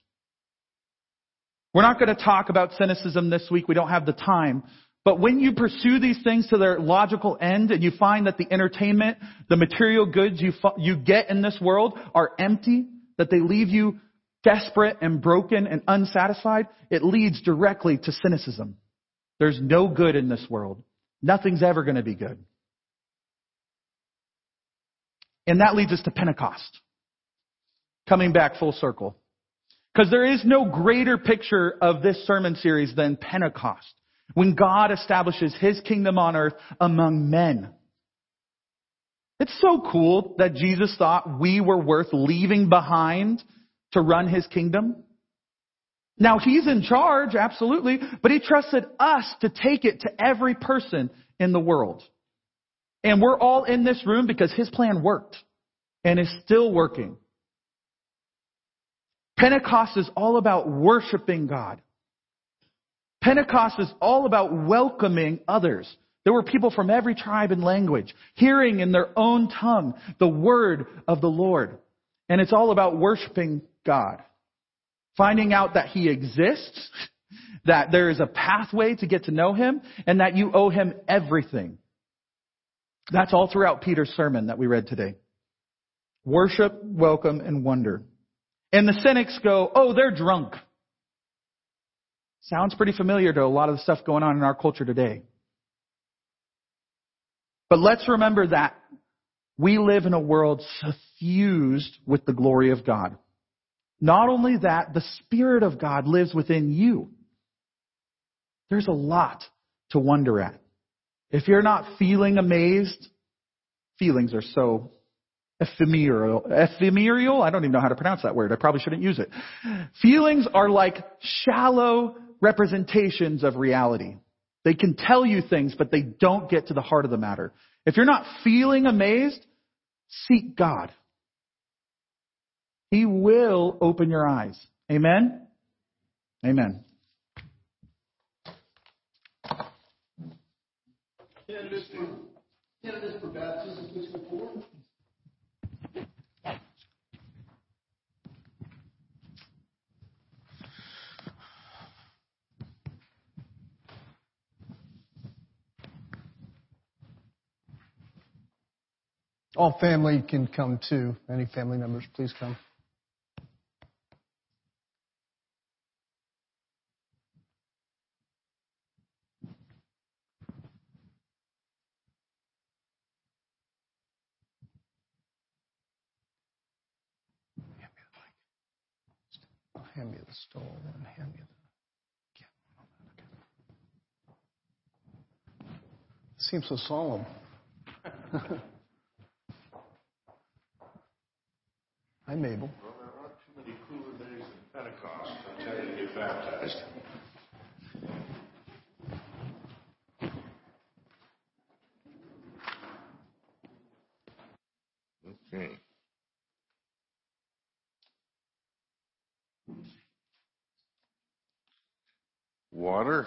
We're not going to talk about cynicism this week. We don't have the time. But when you pursue these things to their logical end and you find that the entertainment, the material goods you, you get in this world are empty, that they leave you desperate and broken and unsatisfied, it leads directly to cynicism. There's no good in this world. Nothing's ever going to be good. And that leads us to Pentecost. Coming back full circle. Because there is no greater picture of this sermon series than Pentecost, when God establishes His kingdom on earth among men. It's so cool that Jesus thought we were worth leaving behind to run His kingdom. Now He's in charge, absolutely, but He trusted us to take it to every person in the world. And we're all in this room because His plan worked and is still working. Pentecost is all about worshiping God. Pentecost is all about welcoming others. There were people from every tribe and language hearing in their own tongue the word of the Lord. And it's all about worshiping God. Finding out that He exists, <laughs> that there is a pathway to get to know Him, and that you owe Him everything. That's all throughout Peter's sermon that we read today. Worship, welcome, and wonder. And the cynics go, oh, they're drunk. Sounds pretty familiar to a lot of the stuff going on in our culture today. But let's remember that we live in a world suffused with the glory of God. Not only that, the Spirit of God lives within you. There's a lot to wonder at. If you're not feeling amazed, feelings are so ephemeral. Ephemeral? I don't even know how to pronounce that word. I probably shouldn't use it. Feelings are like shallow representations of reality. They can tell you things, but they don't get to the heart of the matter. If you're not feeling amazed, seek God. He will open your eyes. Amen? Amen. Candidates for baptism, please All family can come too. Any family members, please come. Hand me the stole and hand me the. Seems so solemn. <laughs> Hi, Mabel. Well, there aren't too many cooler days than Pentecost. Tell you get baptized. Okay. Water.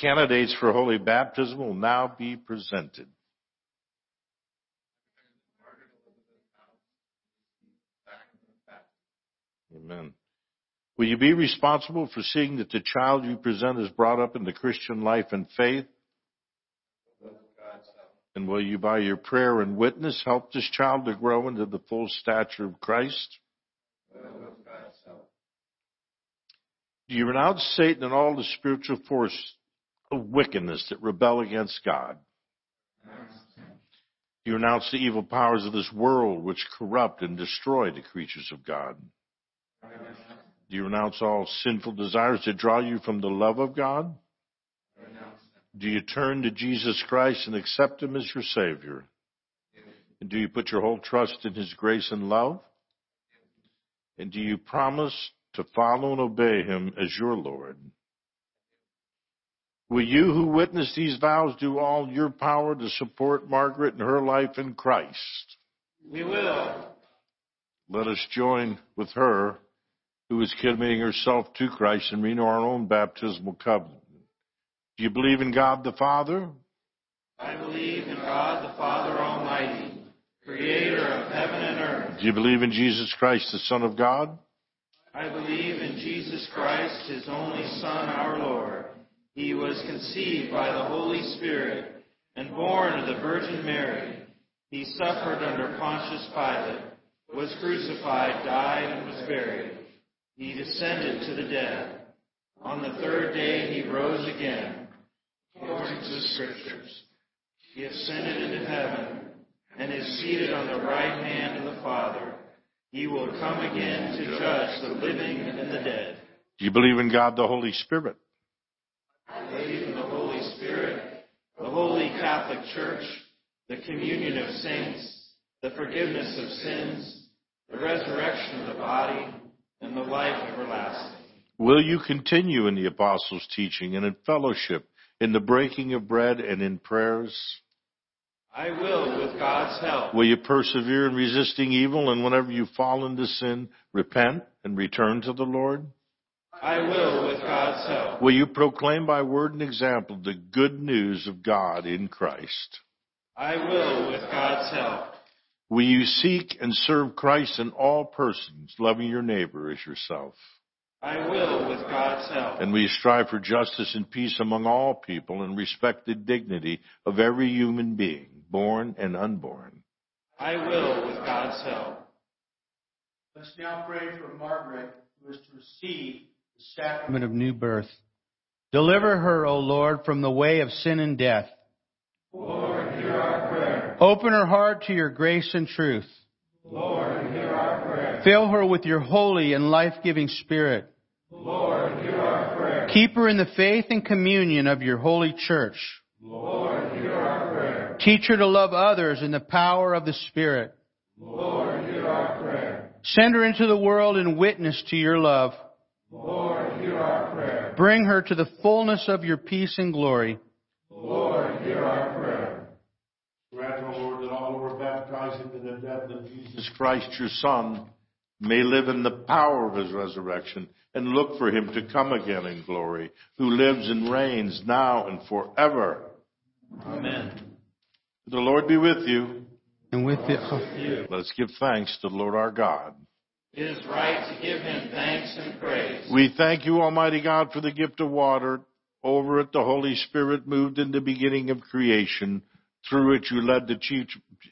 Candidates for holy baptism will now be presented. Amen. Will you be responsible for seeing that the child you present is brought up in the Christian life and faith? And will you, by your prayer and witness, help this child to grow into the full stature of Christ? Do you renounce Satan and all the spiritual force of wickedness that rebel against God? Do you renounce the evil powers of this world which corrupt and destroy the creatures of God? Do you renounce all sinful desires that draw you from the love of God? Do you turn to Jesus Christ and accept Him as your Savior? And do you put your whole trust in His grace and love? And do you promise to follow and obey Him as your Lord? Will you who witness these vows do all your power to support Margaret in her life in Christ? We will. Let us join with her who is committing herself to Christ and renew our own baptismal covenant. Do you believe in God the Father? I believe in God the Father Almighty, creator of heaven and earth. Do you believe in Jesus Christ, the Son of God? I believe in Jesus Christ, his only Son, our Lord. He was conceived by the Holy Spirit and born of the Virgin Mary. He suffered under Pontius Pilate, was crucified, died, and was buried. He descended to the dead. On the third day he rose again, according to the Scriptures. He ascended into heaven and is seated on the right hand of the Father. He will come again to judge the living and the dead. Do you believe in God the Holy Spirit? I believe in the Holy Spirit, the Holy Catholic Church, the communion of saints, the forgiveness of sins, the resurrection of the body, and the life everlasting. Will you continue in the apostles' teaching and in fellowship, in the breaking of bread and in prayers? I will with God's help. Will you persevere in resisting evil and whenever you fall into sin, repent and return to the Lord? I will with God's help. Will you proclaim by word and example the good news of God in Christ? I will with God's help. Will you seek and serve Christ in all persons, loving your neighbor as yourself? I will with God's help. And will you strive for justice and peace among all people and respect the dignity of every human being, born and unborn? I will with God's help. Let's now pray for Margaret, who is to receive the sacrament of new birth. Deliver her, O Lord, from the way of sin and death. Lord, hear our prayer. Open her heart to your grace and truth. Lord, hear our prayer. Fill her with your holy and life-giving spirit. Lord, hear our prayer. Keep her in the faith and communion of your holy church. Lord, hear our prayer. Teach her to love others in the power of the Spirit. Lord, hear our prayer. Send her into the world and witness to your love. Lord, hear our prayer. Bring her to the fullness of your peace and glory. Lord, hear our prayer. Grant, O Lord, that all who are baptized into the death of Jesus Christ, your Son, may live in the power of his resurrection and look for him to come again in glory, who lives and reigns now and forever. Amen. The Lord be with you. And with the, Let's give thanks to the Lord our God. It is right to give him thanks and praise. We thank you, Almighty God, for the gift of water. Over it, the Holy Spirit moved in the beginning of creation. Through it, you led the chief,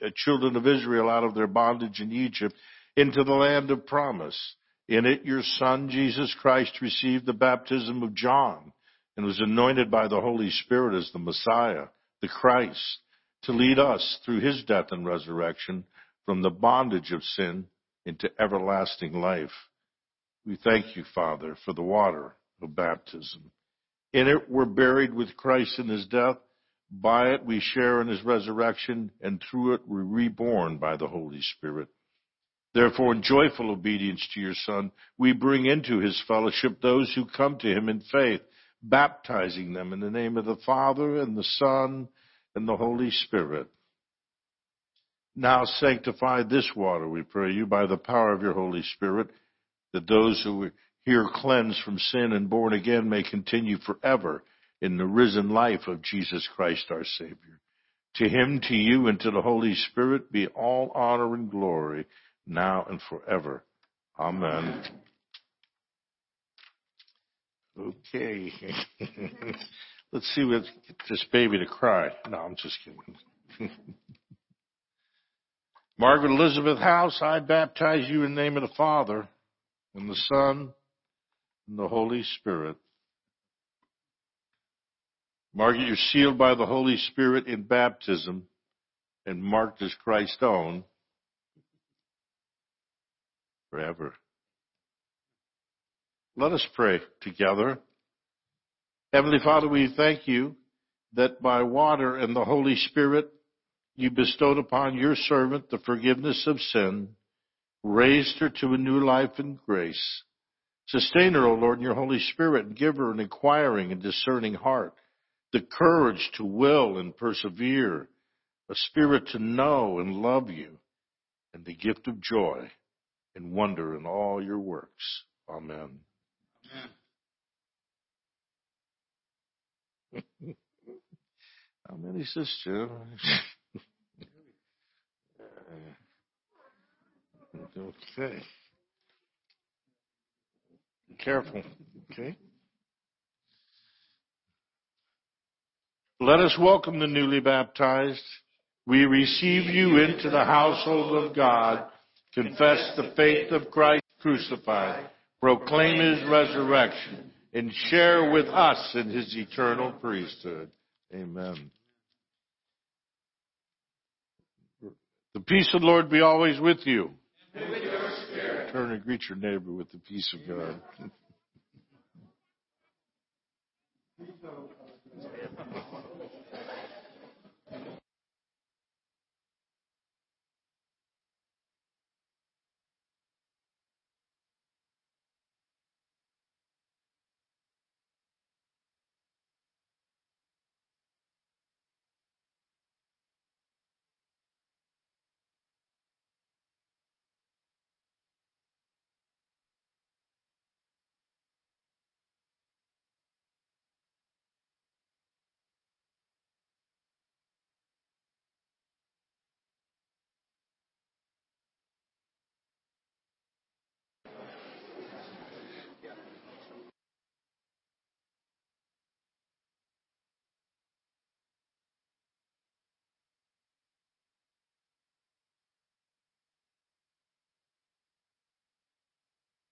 uh, children of Israel out of their bondage in Egypt into the land of promise. In it, your Son, Jesus Christ, received the baptism of John and was anointed by the Holy Spirit as the Messiah, the Christ, to lead us through his death and resurrection from the bondage of sin into everlasting life. We thank you, Father, for the water of baptism. In it we're buried with Christ in his death. By it we share in his resurrection, and through it we're reborn by the Holy Spirit. Therefore, in joyful obedience to your Son, we bring into his fellowship those who come to him in faith, baptizing them in the name of the Father and the Son and the Holy Spirit. Now sanctify this water, we pray you, by the power of your Holy Spirit, that those who are here cleansed from sin and born again may continue forever in the risen life of Jesus Christ our Savior. To him, to you, and to the Holy Spirit be all honor and glory, now and forever. Amen. Okay. <laughs> Let's see what this baby to cry. No, I'm just kidding. <laughs> Margaret Elizabeth House, I baptize you in the name of the Father and the Son and the Holy Spirit. Margaret, you're sealed by the Holy Spirit in baptism and marked as Christ's own forever. Let us pray together. Heavenly Father, we thank you that by water and the Holy Spirit you bestowed upon your servant the forgiveness of sin, raised her to a new life and grace. Sustain her, O Lord, in your Holy Spirit, and give her an inquiring and discerning heart, the courage to will and persevere, a spirit to know and love you, and the gift of joy and wonder in all your works. Amen. <laughs> How many sisters? <laughs> Uh, okay. Be careful. Okay. Let us welcome the newly baptized. We receive you into the household of God, confess the faith of Christ crucified, proclaim his resurrection, and share with us in his eternal priesthood. Amen. The peace of the Lord be always with you. And with your spirit. Turn and greet your neighbor with the peace of God.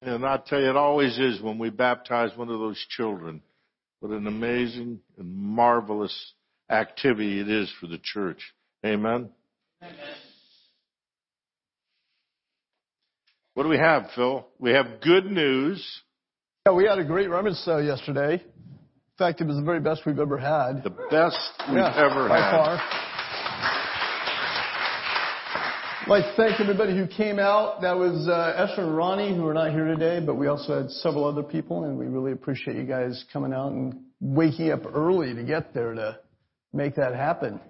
And I tell you, it always is when we baptize one of those children. What an amazing and marvelous activity it is for the church. Amen. Amen. What do we have, Phil? We have good news. Yeah, we had a great rummage sale yesterday. In fact, it was the very best we've ever had. The best we've yeah, ever by had. far. I'd like to thank everybody who came out. That was uh, Esther and Ronnie, who are not here today, but we also had several other people, and we really appreciate you guys coming out and waking up early to get there to make that happen.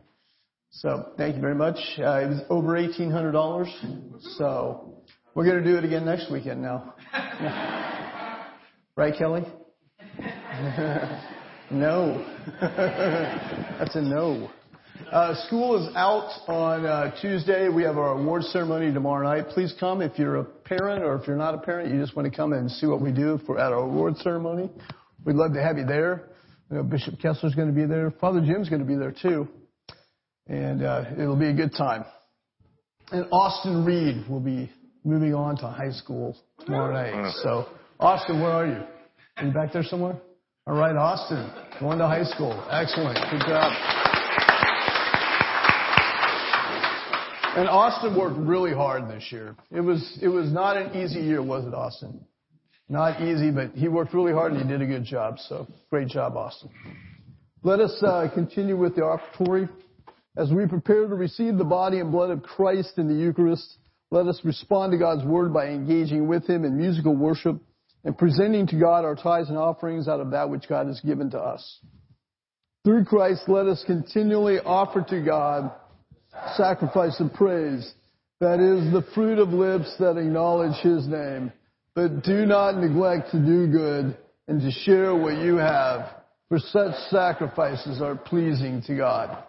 So thank you very much. Uh, it was over $1,800. So we're going to do it again next weekend now. <laughs> right, Kelly? <laughs> no. <laughs> That's a no. Uh, school is out on uh, Tuesday. We have our award ceremony tomorrow night. Please come if you're a parent or if you're not a parent. You just want to come and see what we do for at our award ceremony. We'd love to have you there. You know, Bishop Kessler's going to be there. Father Jim's going to be there too, and uh, it'll be a good time. And Austin Reed will be moving on to high school tomorrow night. So, Austin, where are you? Are you back there somewhere? All right, Austin, going to high school. Excellent. Good job. And Austin worked really hard this year. It was it was not an easy year, was it, Austin? Not easy, but he worked really hard and he did a good job. So great job, Austin. Let us uh, continue with the offertory. As we prepare to receive the body and blood of Christ in the Eucharist, let us respond to God's word by engaging with Him in musical worship and presenting to God our tithes and offerings out of that which God has given to us. Through Christ, let us continually offer to God sacrifice of praise. That is the fruit of lips that acknowledge His name. But do not neglect to do good and to share what you have, for such sacrifices are pleasing to God.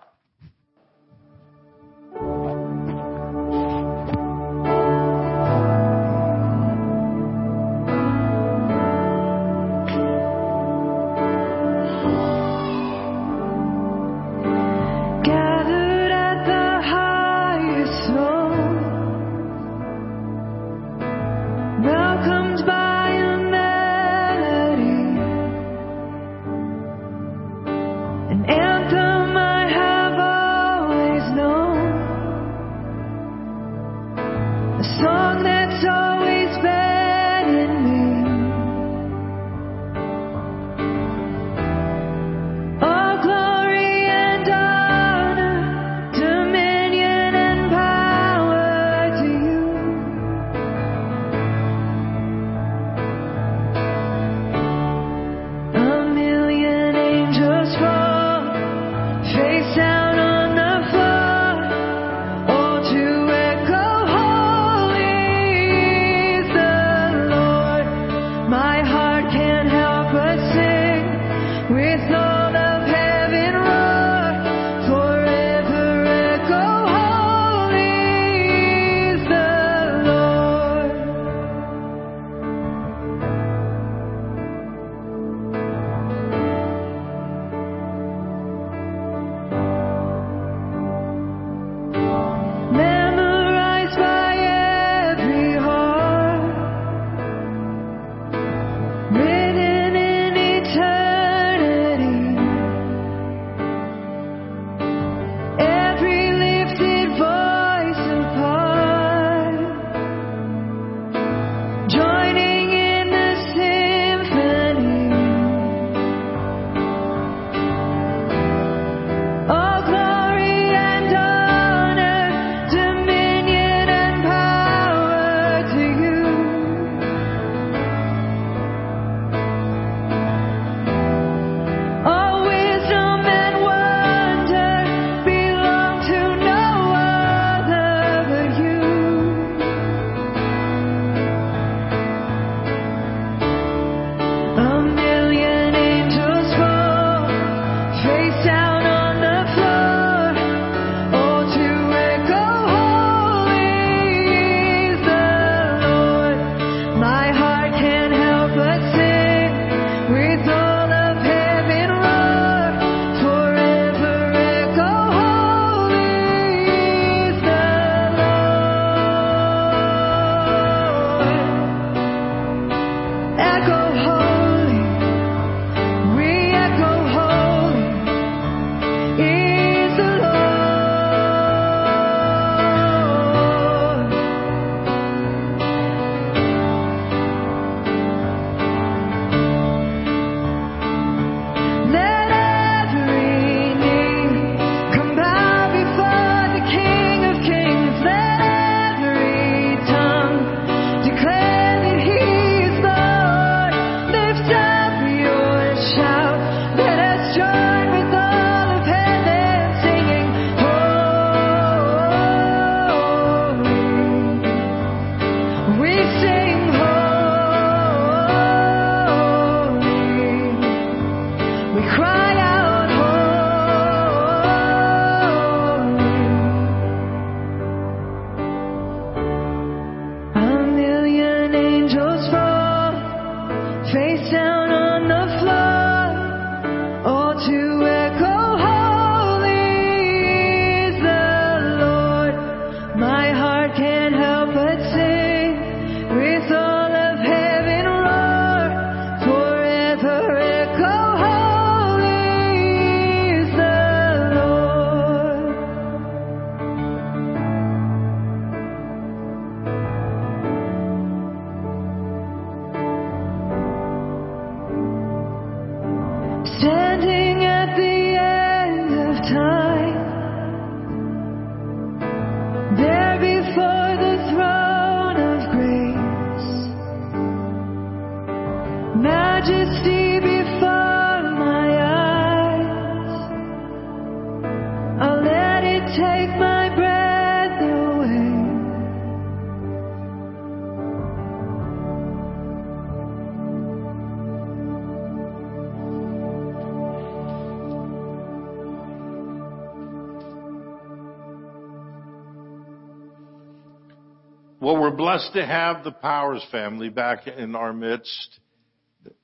We're blessed to have the Powers family back in our midst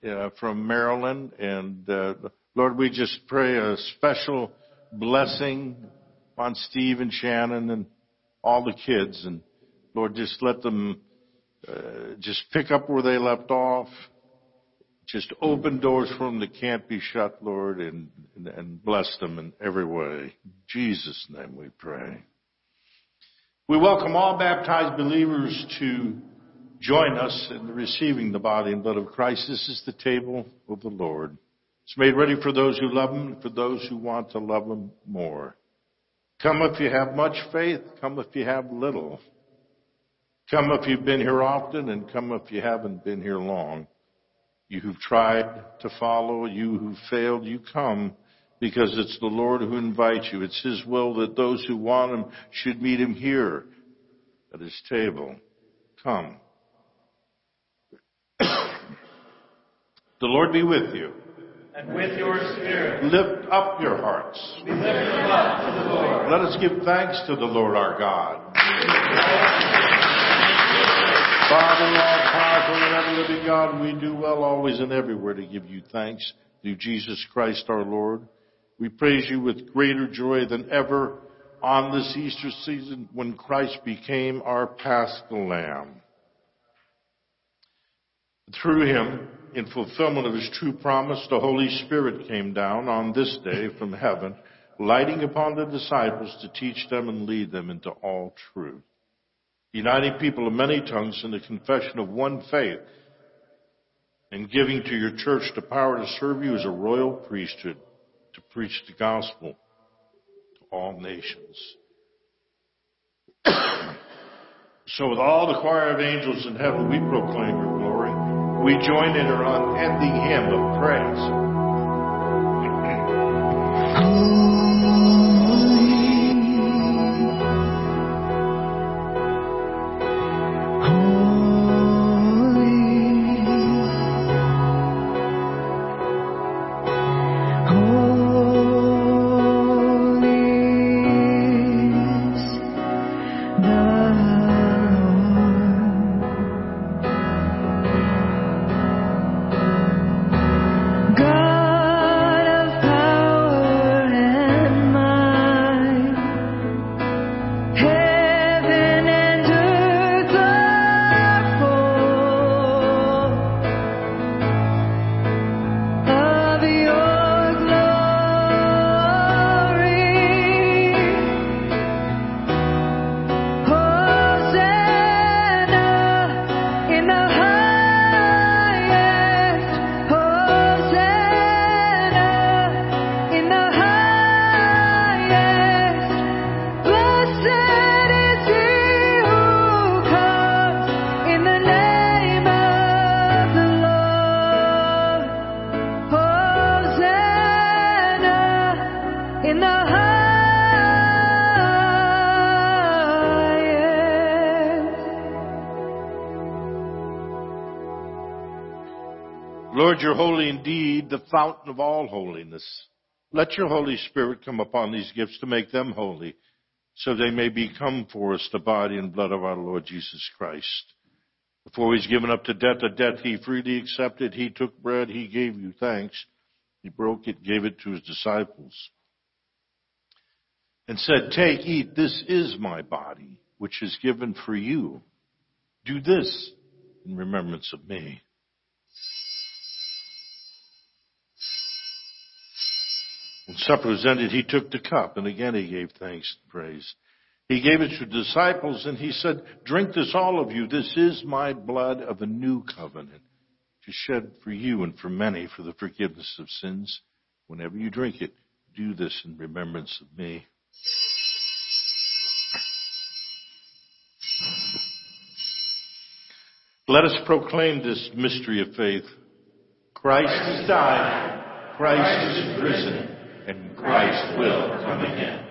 uh, from Maryland. And uh, Lord, we just pray a special blessing on Steve and Shannon and all the kids. And Lord, just let them uh, just pick up where they left off. Just open doors for them that can't be shut, Lord, and, and, bless them in every way. In Jesus' name we pray. We welcome all baptized believers to join us in receiving the body and blood of Christ. This is the table of the Lord. It's made ready for those who love Him for those who want to love Him more. Come if you have much faith. Come if you have little. Come if you've been here often and come if you haven't been here long. You who've tried to follow, you who've failed, you come because it's the Lord who invites you. It's His will that those who want Him should meet Him here at His table. Come. <coughs> the Lord be with you. And with your spirit. Lift up your hearts. We lift them up to the Lord. Let us give thanks to the Lord our God. Father, all powerful and ever living God, we do well always and everywhere to give you thanks through Jesus Christ our Lord. We praise you with greater joy than ever on this Easter season when Christ became our Paschal Lamb. Through him, in fulfillment of his true promise, the Holy Spirit came down on this day from heaven, lighting upon the disciples to teach them and lead them into all truth. Uniting people of many tongues in the confession of one faith and giving to your church the power to serve you as a royal priesthood to preach the gospel to all nations. <coughs> so with all the choir of angels in heaven, we proclaim your glory. We join in our unending hymn of praise. <coughs> <coughs> you're holy indeed, the fountain of all holiness. Let your Holy Spirit come upon these gifts to make them holy, so they may become for us the body and blood of our Lord Jesus Christ. Before he's given up to death, a death he freely accepted, he took bread, he gave you thanks, he broke it, gave it to his disciples, and said, Take, eat, this is my body, which is given for you. Do this in remembrance of me. When supper was ended, he took the cup, and again he gave thanks and praise. He gave it to the disciples, and he said, Drink this, all of you. This is my blood of a new covenant, to shed for you and for many for the forgiveness of sins. Whenever you drink it, do this in remembrance of me. Let us proclaim this mystery of faith. Christ has died. Christ is risen Christ will come again.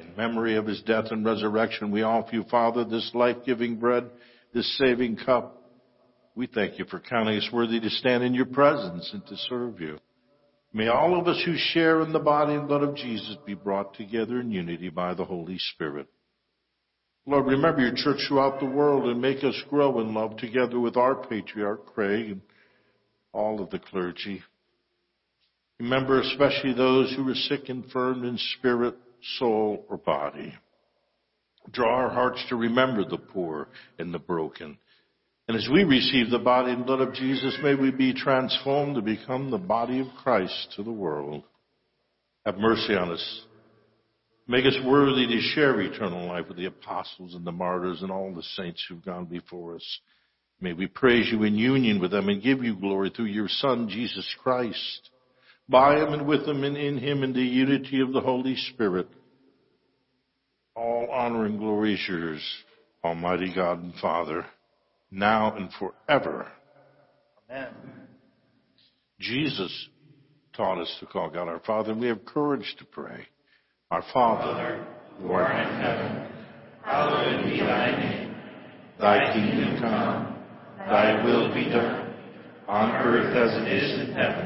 In memory of his death and resurrection, we offer you, Father, this life-giving bread, this saving cup. We thank you for counting us worthy to stand in your presence and to serve you. May all of us who share in the body and blood of Jesus be brought together in unity by the Holy Spirit. Lord, remember your church throughout the world and make us grow in love together with our patriarch Craig and all of the clergy. Remember especially those who are sick, infirmed in spirit, soul, or body. Draw our hearts to remember the poor and the broken. And as we receive the body and blood of Jesus, may we be transformed to become the body of Christ to the world. Have mercy on us. Make us worthy to share eternal life with the apostles and the martyrs and all the saints who've gone before us. May we praise you in union with them and give you glory through your Son, Jesus Christ by him and with him and in him in the unity of the Holy Spirit. All honor and glory is yours, Almighty God and Father, now and forever. Amen. Jesus taught us to call God our Father, and we have courage to pray. Our Father, who art in heaven, hallowed be thy name. Thy kingdom come, thy will be done, on earth as it is in heaven.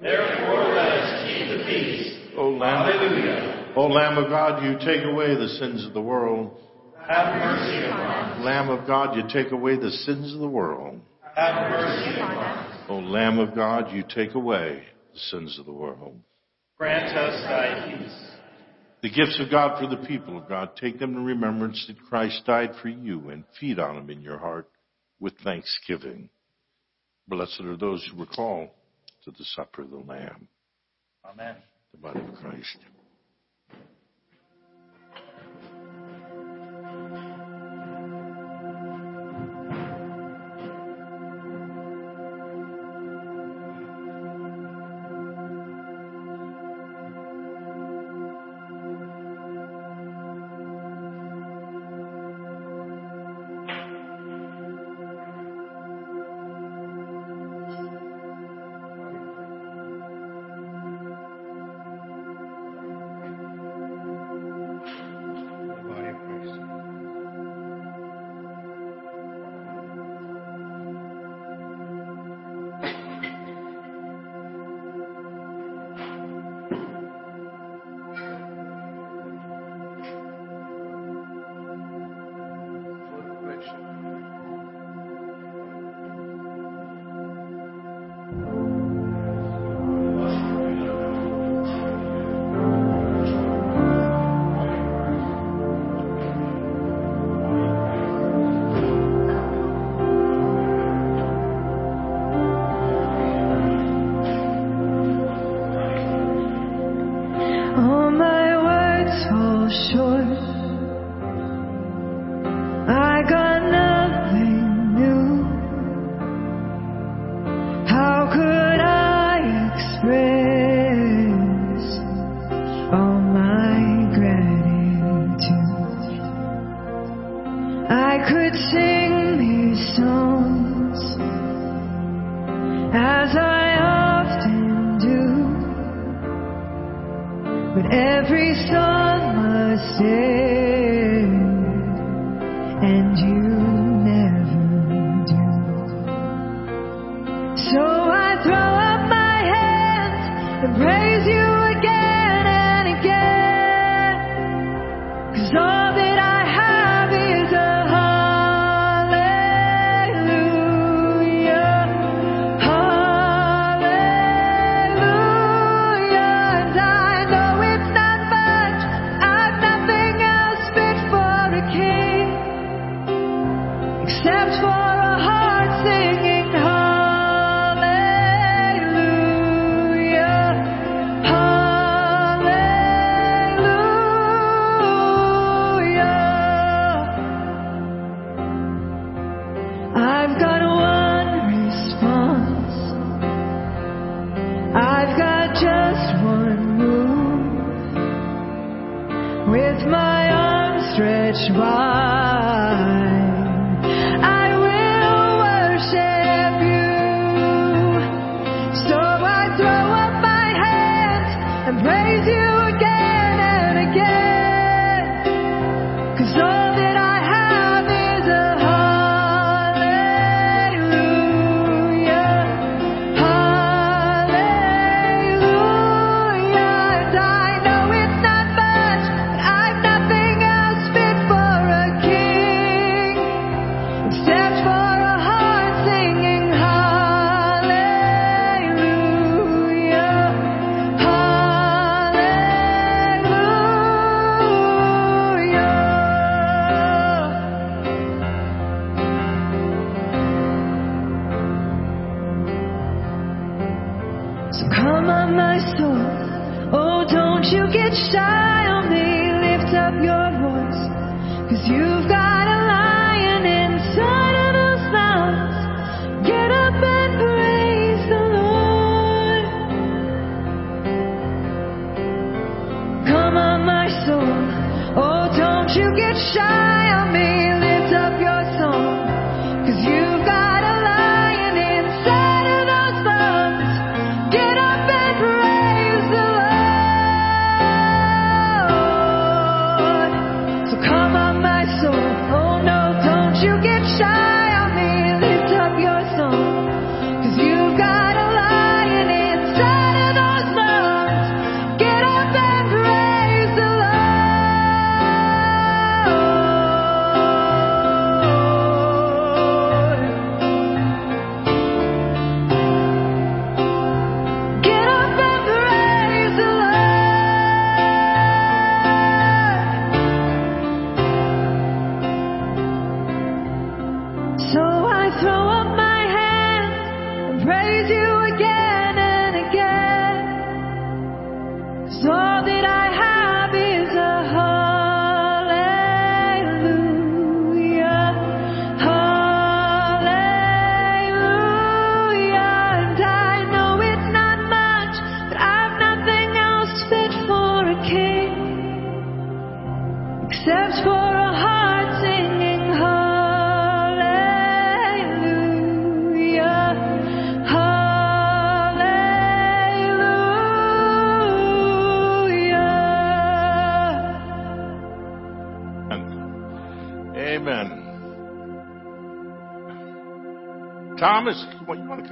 Therefore, let us keep the peace. O Lamb, Hallelujah. O Lamb of God, you take away the sins of the world. Have mercy upon us. Lamb of God, you take away the sins of the world. Have mercy upon us. O Lamb of God, you take away the sins of the world. Grant us thy peace. The gifts of God for the people of God, take them in remembrance that Christ died for you and feed on them in your heart with thanksgiving. Blessed are those who recall to the supper of the Lamb. Amen. The body of Christ.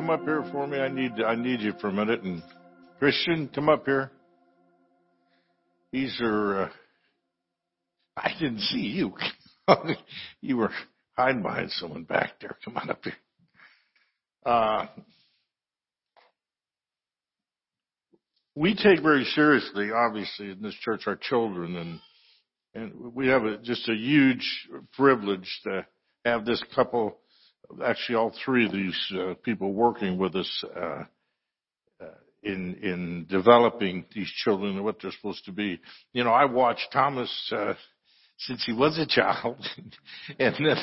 come up here for me? I need I need you for a minute. And Christian, come up here. These are. Uh, I didn't see you. <laughs> you were hiding behind someone back there. Come on up here. Uh, we take very seriously, obviously, in this church, our children, and and we have a, just a huge privilege to have this couple actually all three of these uh, people working with us uh, uh, in in developing these children and what they're supposed to be. You know, I watched Thomas uh, since he was a child, <laughs> and then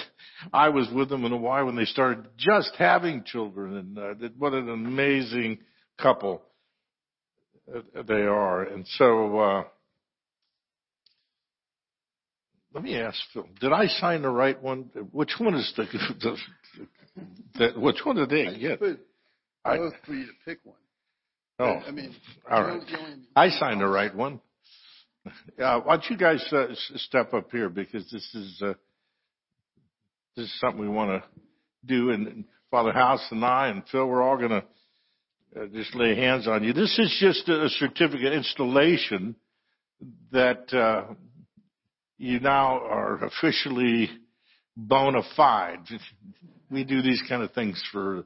I was with them in while when they started just having children, and uh, what an amazing couple uh, they are. And so, uh, let me ask Phil, did I sign the right one? Which one is the, <laughs> the which one did they get? Put both for you to pick one. Oh, I mean, all right. I signed the right one. <laughs> Uh, why don't you guys uh, step up here because this is uh, this is something we want to do. And Father House and I and Phil, we're all going to uh, just lay hands on you. This is just a certificate installation that uh, you now are officially bona fide. We do these kind of things for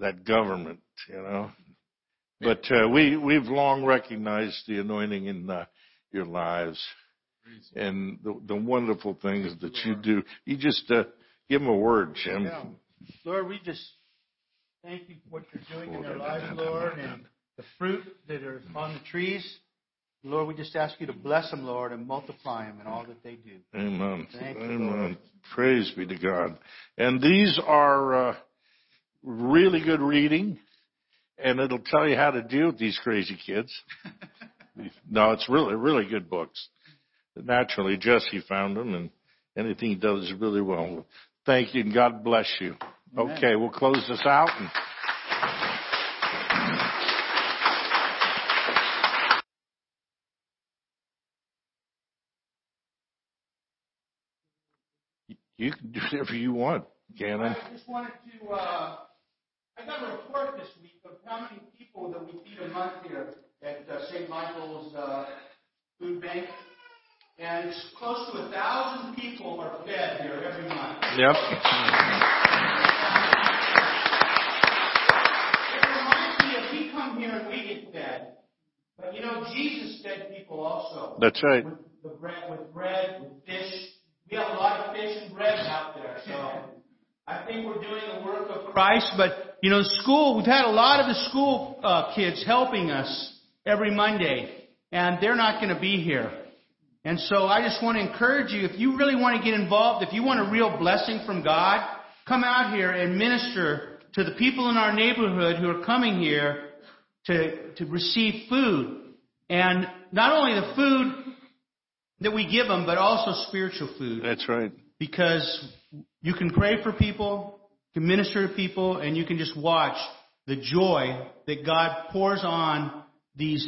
that government, you know. But uh, we we've long recognized the anointing in uh, your lives and the, the wonderful things that you do. You just uh, give them a word, Jim. Yeah. Lord, we just thank you for what you're doing in their lives, Lord, and the fruit that are on the trees. Lord, we just ask you to bless them, Lord, and multiply them in all that they do. Amen. Thank you, Amen. Lord. Praise be to God. And these are uh, really good reading, and it'll tell you how to deal with these crazy kids. <laughs> no, it's really, really good books. Naturally, Jesse found them, and anything he does is really well. Thank you, and God bless you. Amen. Okay, we'll close this out. And you can do whatever you want, Gannon. I I just wanted to, uh, I got a report this week of how many people that we feed a month here at uh, St. Michael's uh, Food Bank. And it's close to a thousand people are fed here every month. Yep. It reminds me of we come here and we get fed. But you know, Jesus fed people also. That's right. With, the bread, with bread, with fish. We have a lot of fish and bread out there. So I think we're doing the work of Christ. But you know, school. We've had a lot of the school uh, kids helping us every Monday, and they're not going to be here. And so I just want to encourage you, if you really want to get involved, if you want a real blessing from God, come out here and minister to the people in our neighborhood who are coming here to, to receive food. And not only the food that we give them, but also spiritual food. That's right. Because you can pray for people, you can minister to people, and you can just watch the joy that God pours on these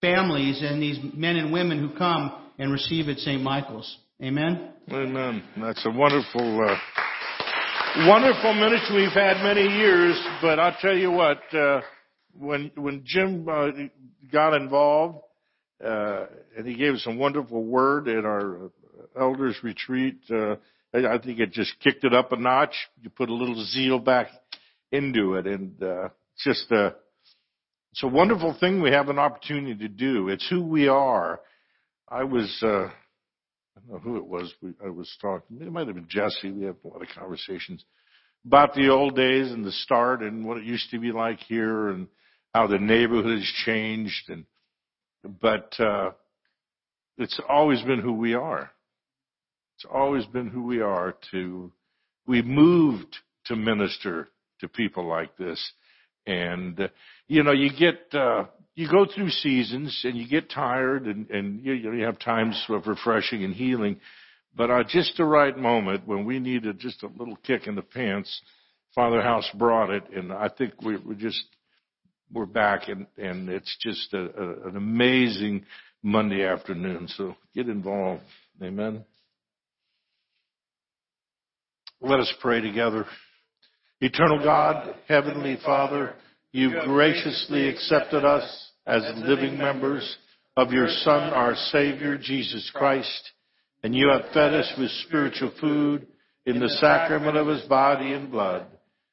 families and these men and women who come and receive at St. Michael's. Amen? Amen. That's a wonderful, uh, wonderful ministry we've had many years. But I'll tell you what, uh, when when Jim uh, got involved, uh, and he gave us a wonderful word at our elders retreat, uh, I think it just kicked it up a notch. You put a little zeal back into it, and uh, it's just a it's a wonderful thing we have an opportunity to do. It's who we are. I was, uh, I don't know who it was. We, I was talking. It might have been Jesse. We have a lot of conversations about the old days and the start and what it used to be like here and how the neighborhood has changed. And but uh, it's always been who we are. It's always been who we are. To we moved to minister to people like this, and uh, you know you get. Uh, you go through seasons and you get tired and, and you, you have times of refreshing and healing. But at just the right moment when we needed just a little kick in the pants, Father House brought it and I think we, just, we're back and, and it's just a, a, an amazing Monday afternoon. So get involved. Amen. Let us pray together. Eternal God, Heavenly Father, you graciously accepted us as living members of your Son, our Savior, Jesus Christ, and you have fed us with spiritual food in the sacrament of his body and blood.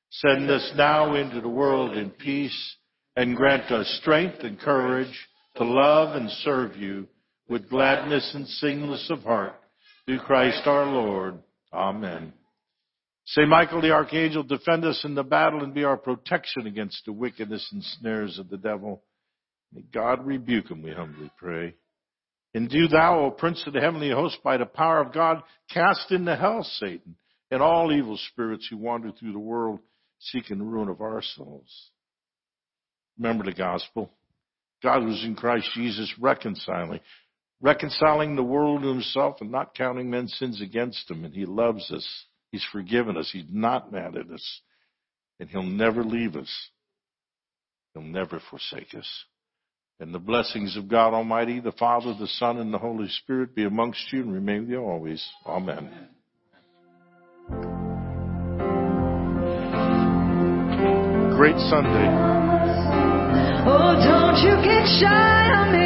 Send us now into the world in peace and grant us strength and courage to love and serve you with gladness and singleness of heart through Christ our Lord. Amen. Saint Michael the Archangel, defend us in the battle and be our protection against the wickedness and snares of the devil. May God rebuke him, we humbly pray. And do thou, O Prince of the heavenly host, by the power of God, cast into hell Satan and all evil spirits who wander through the world seeking the ruin of our souls. Remember the gospel. God was in Christ Jesus reconciling, reconciling the world to himself and not counting men's sins against him. And he loves us. He's forgiven us. He's not mad at us. And he'll never leave us. He'll never forsake us. And the blessings of God Almighty, the Father, the Son, and the Holy Spirit be amongst you and remain with you always. Amen. Amen. Great Sunday. Oh, don't you get shy on me.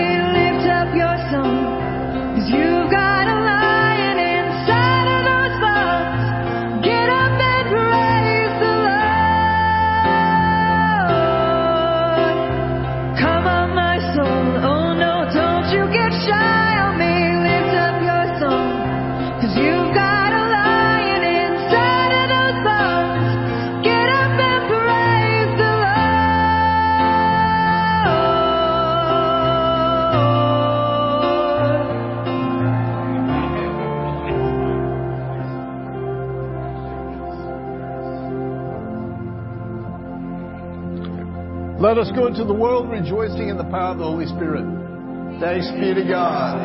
Let us go into the world rejoicing in the power of the Holy Spirit. Thanks be to God.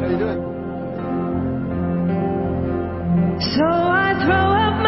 How you doing? So I throw up my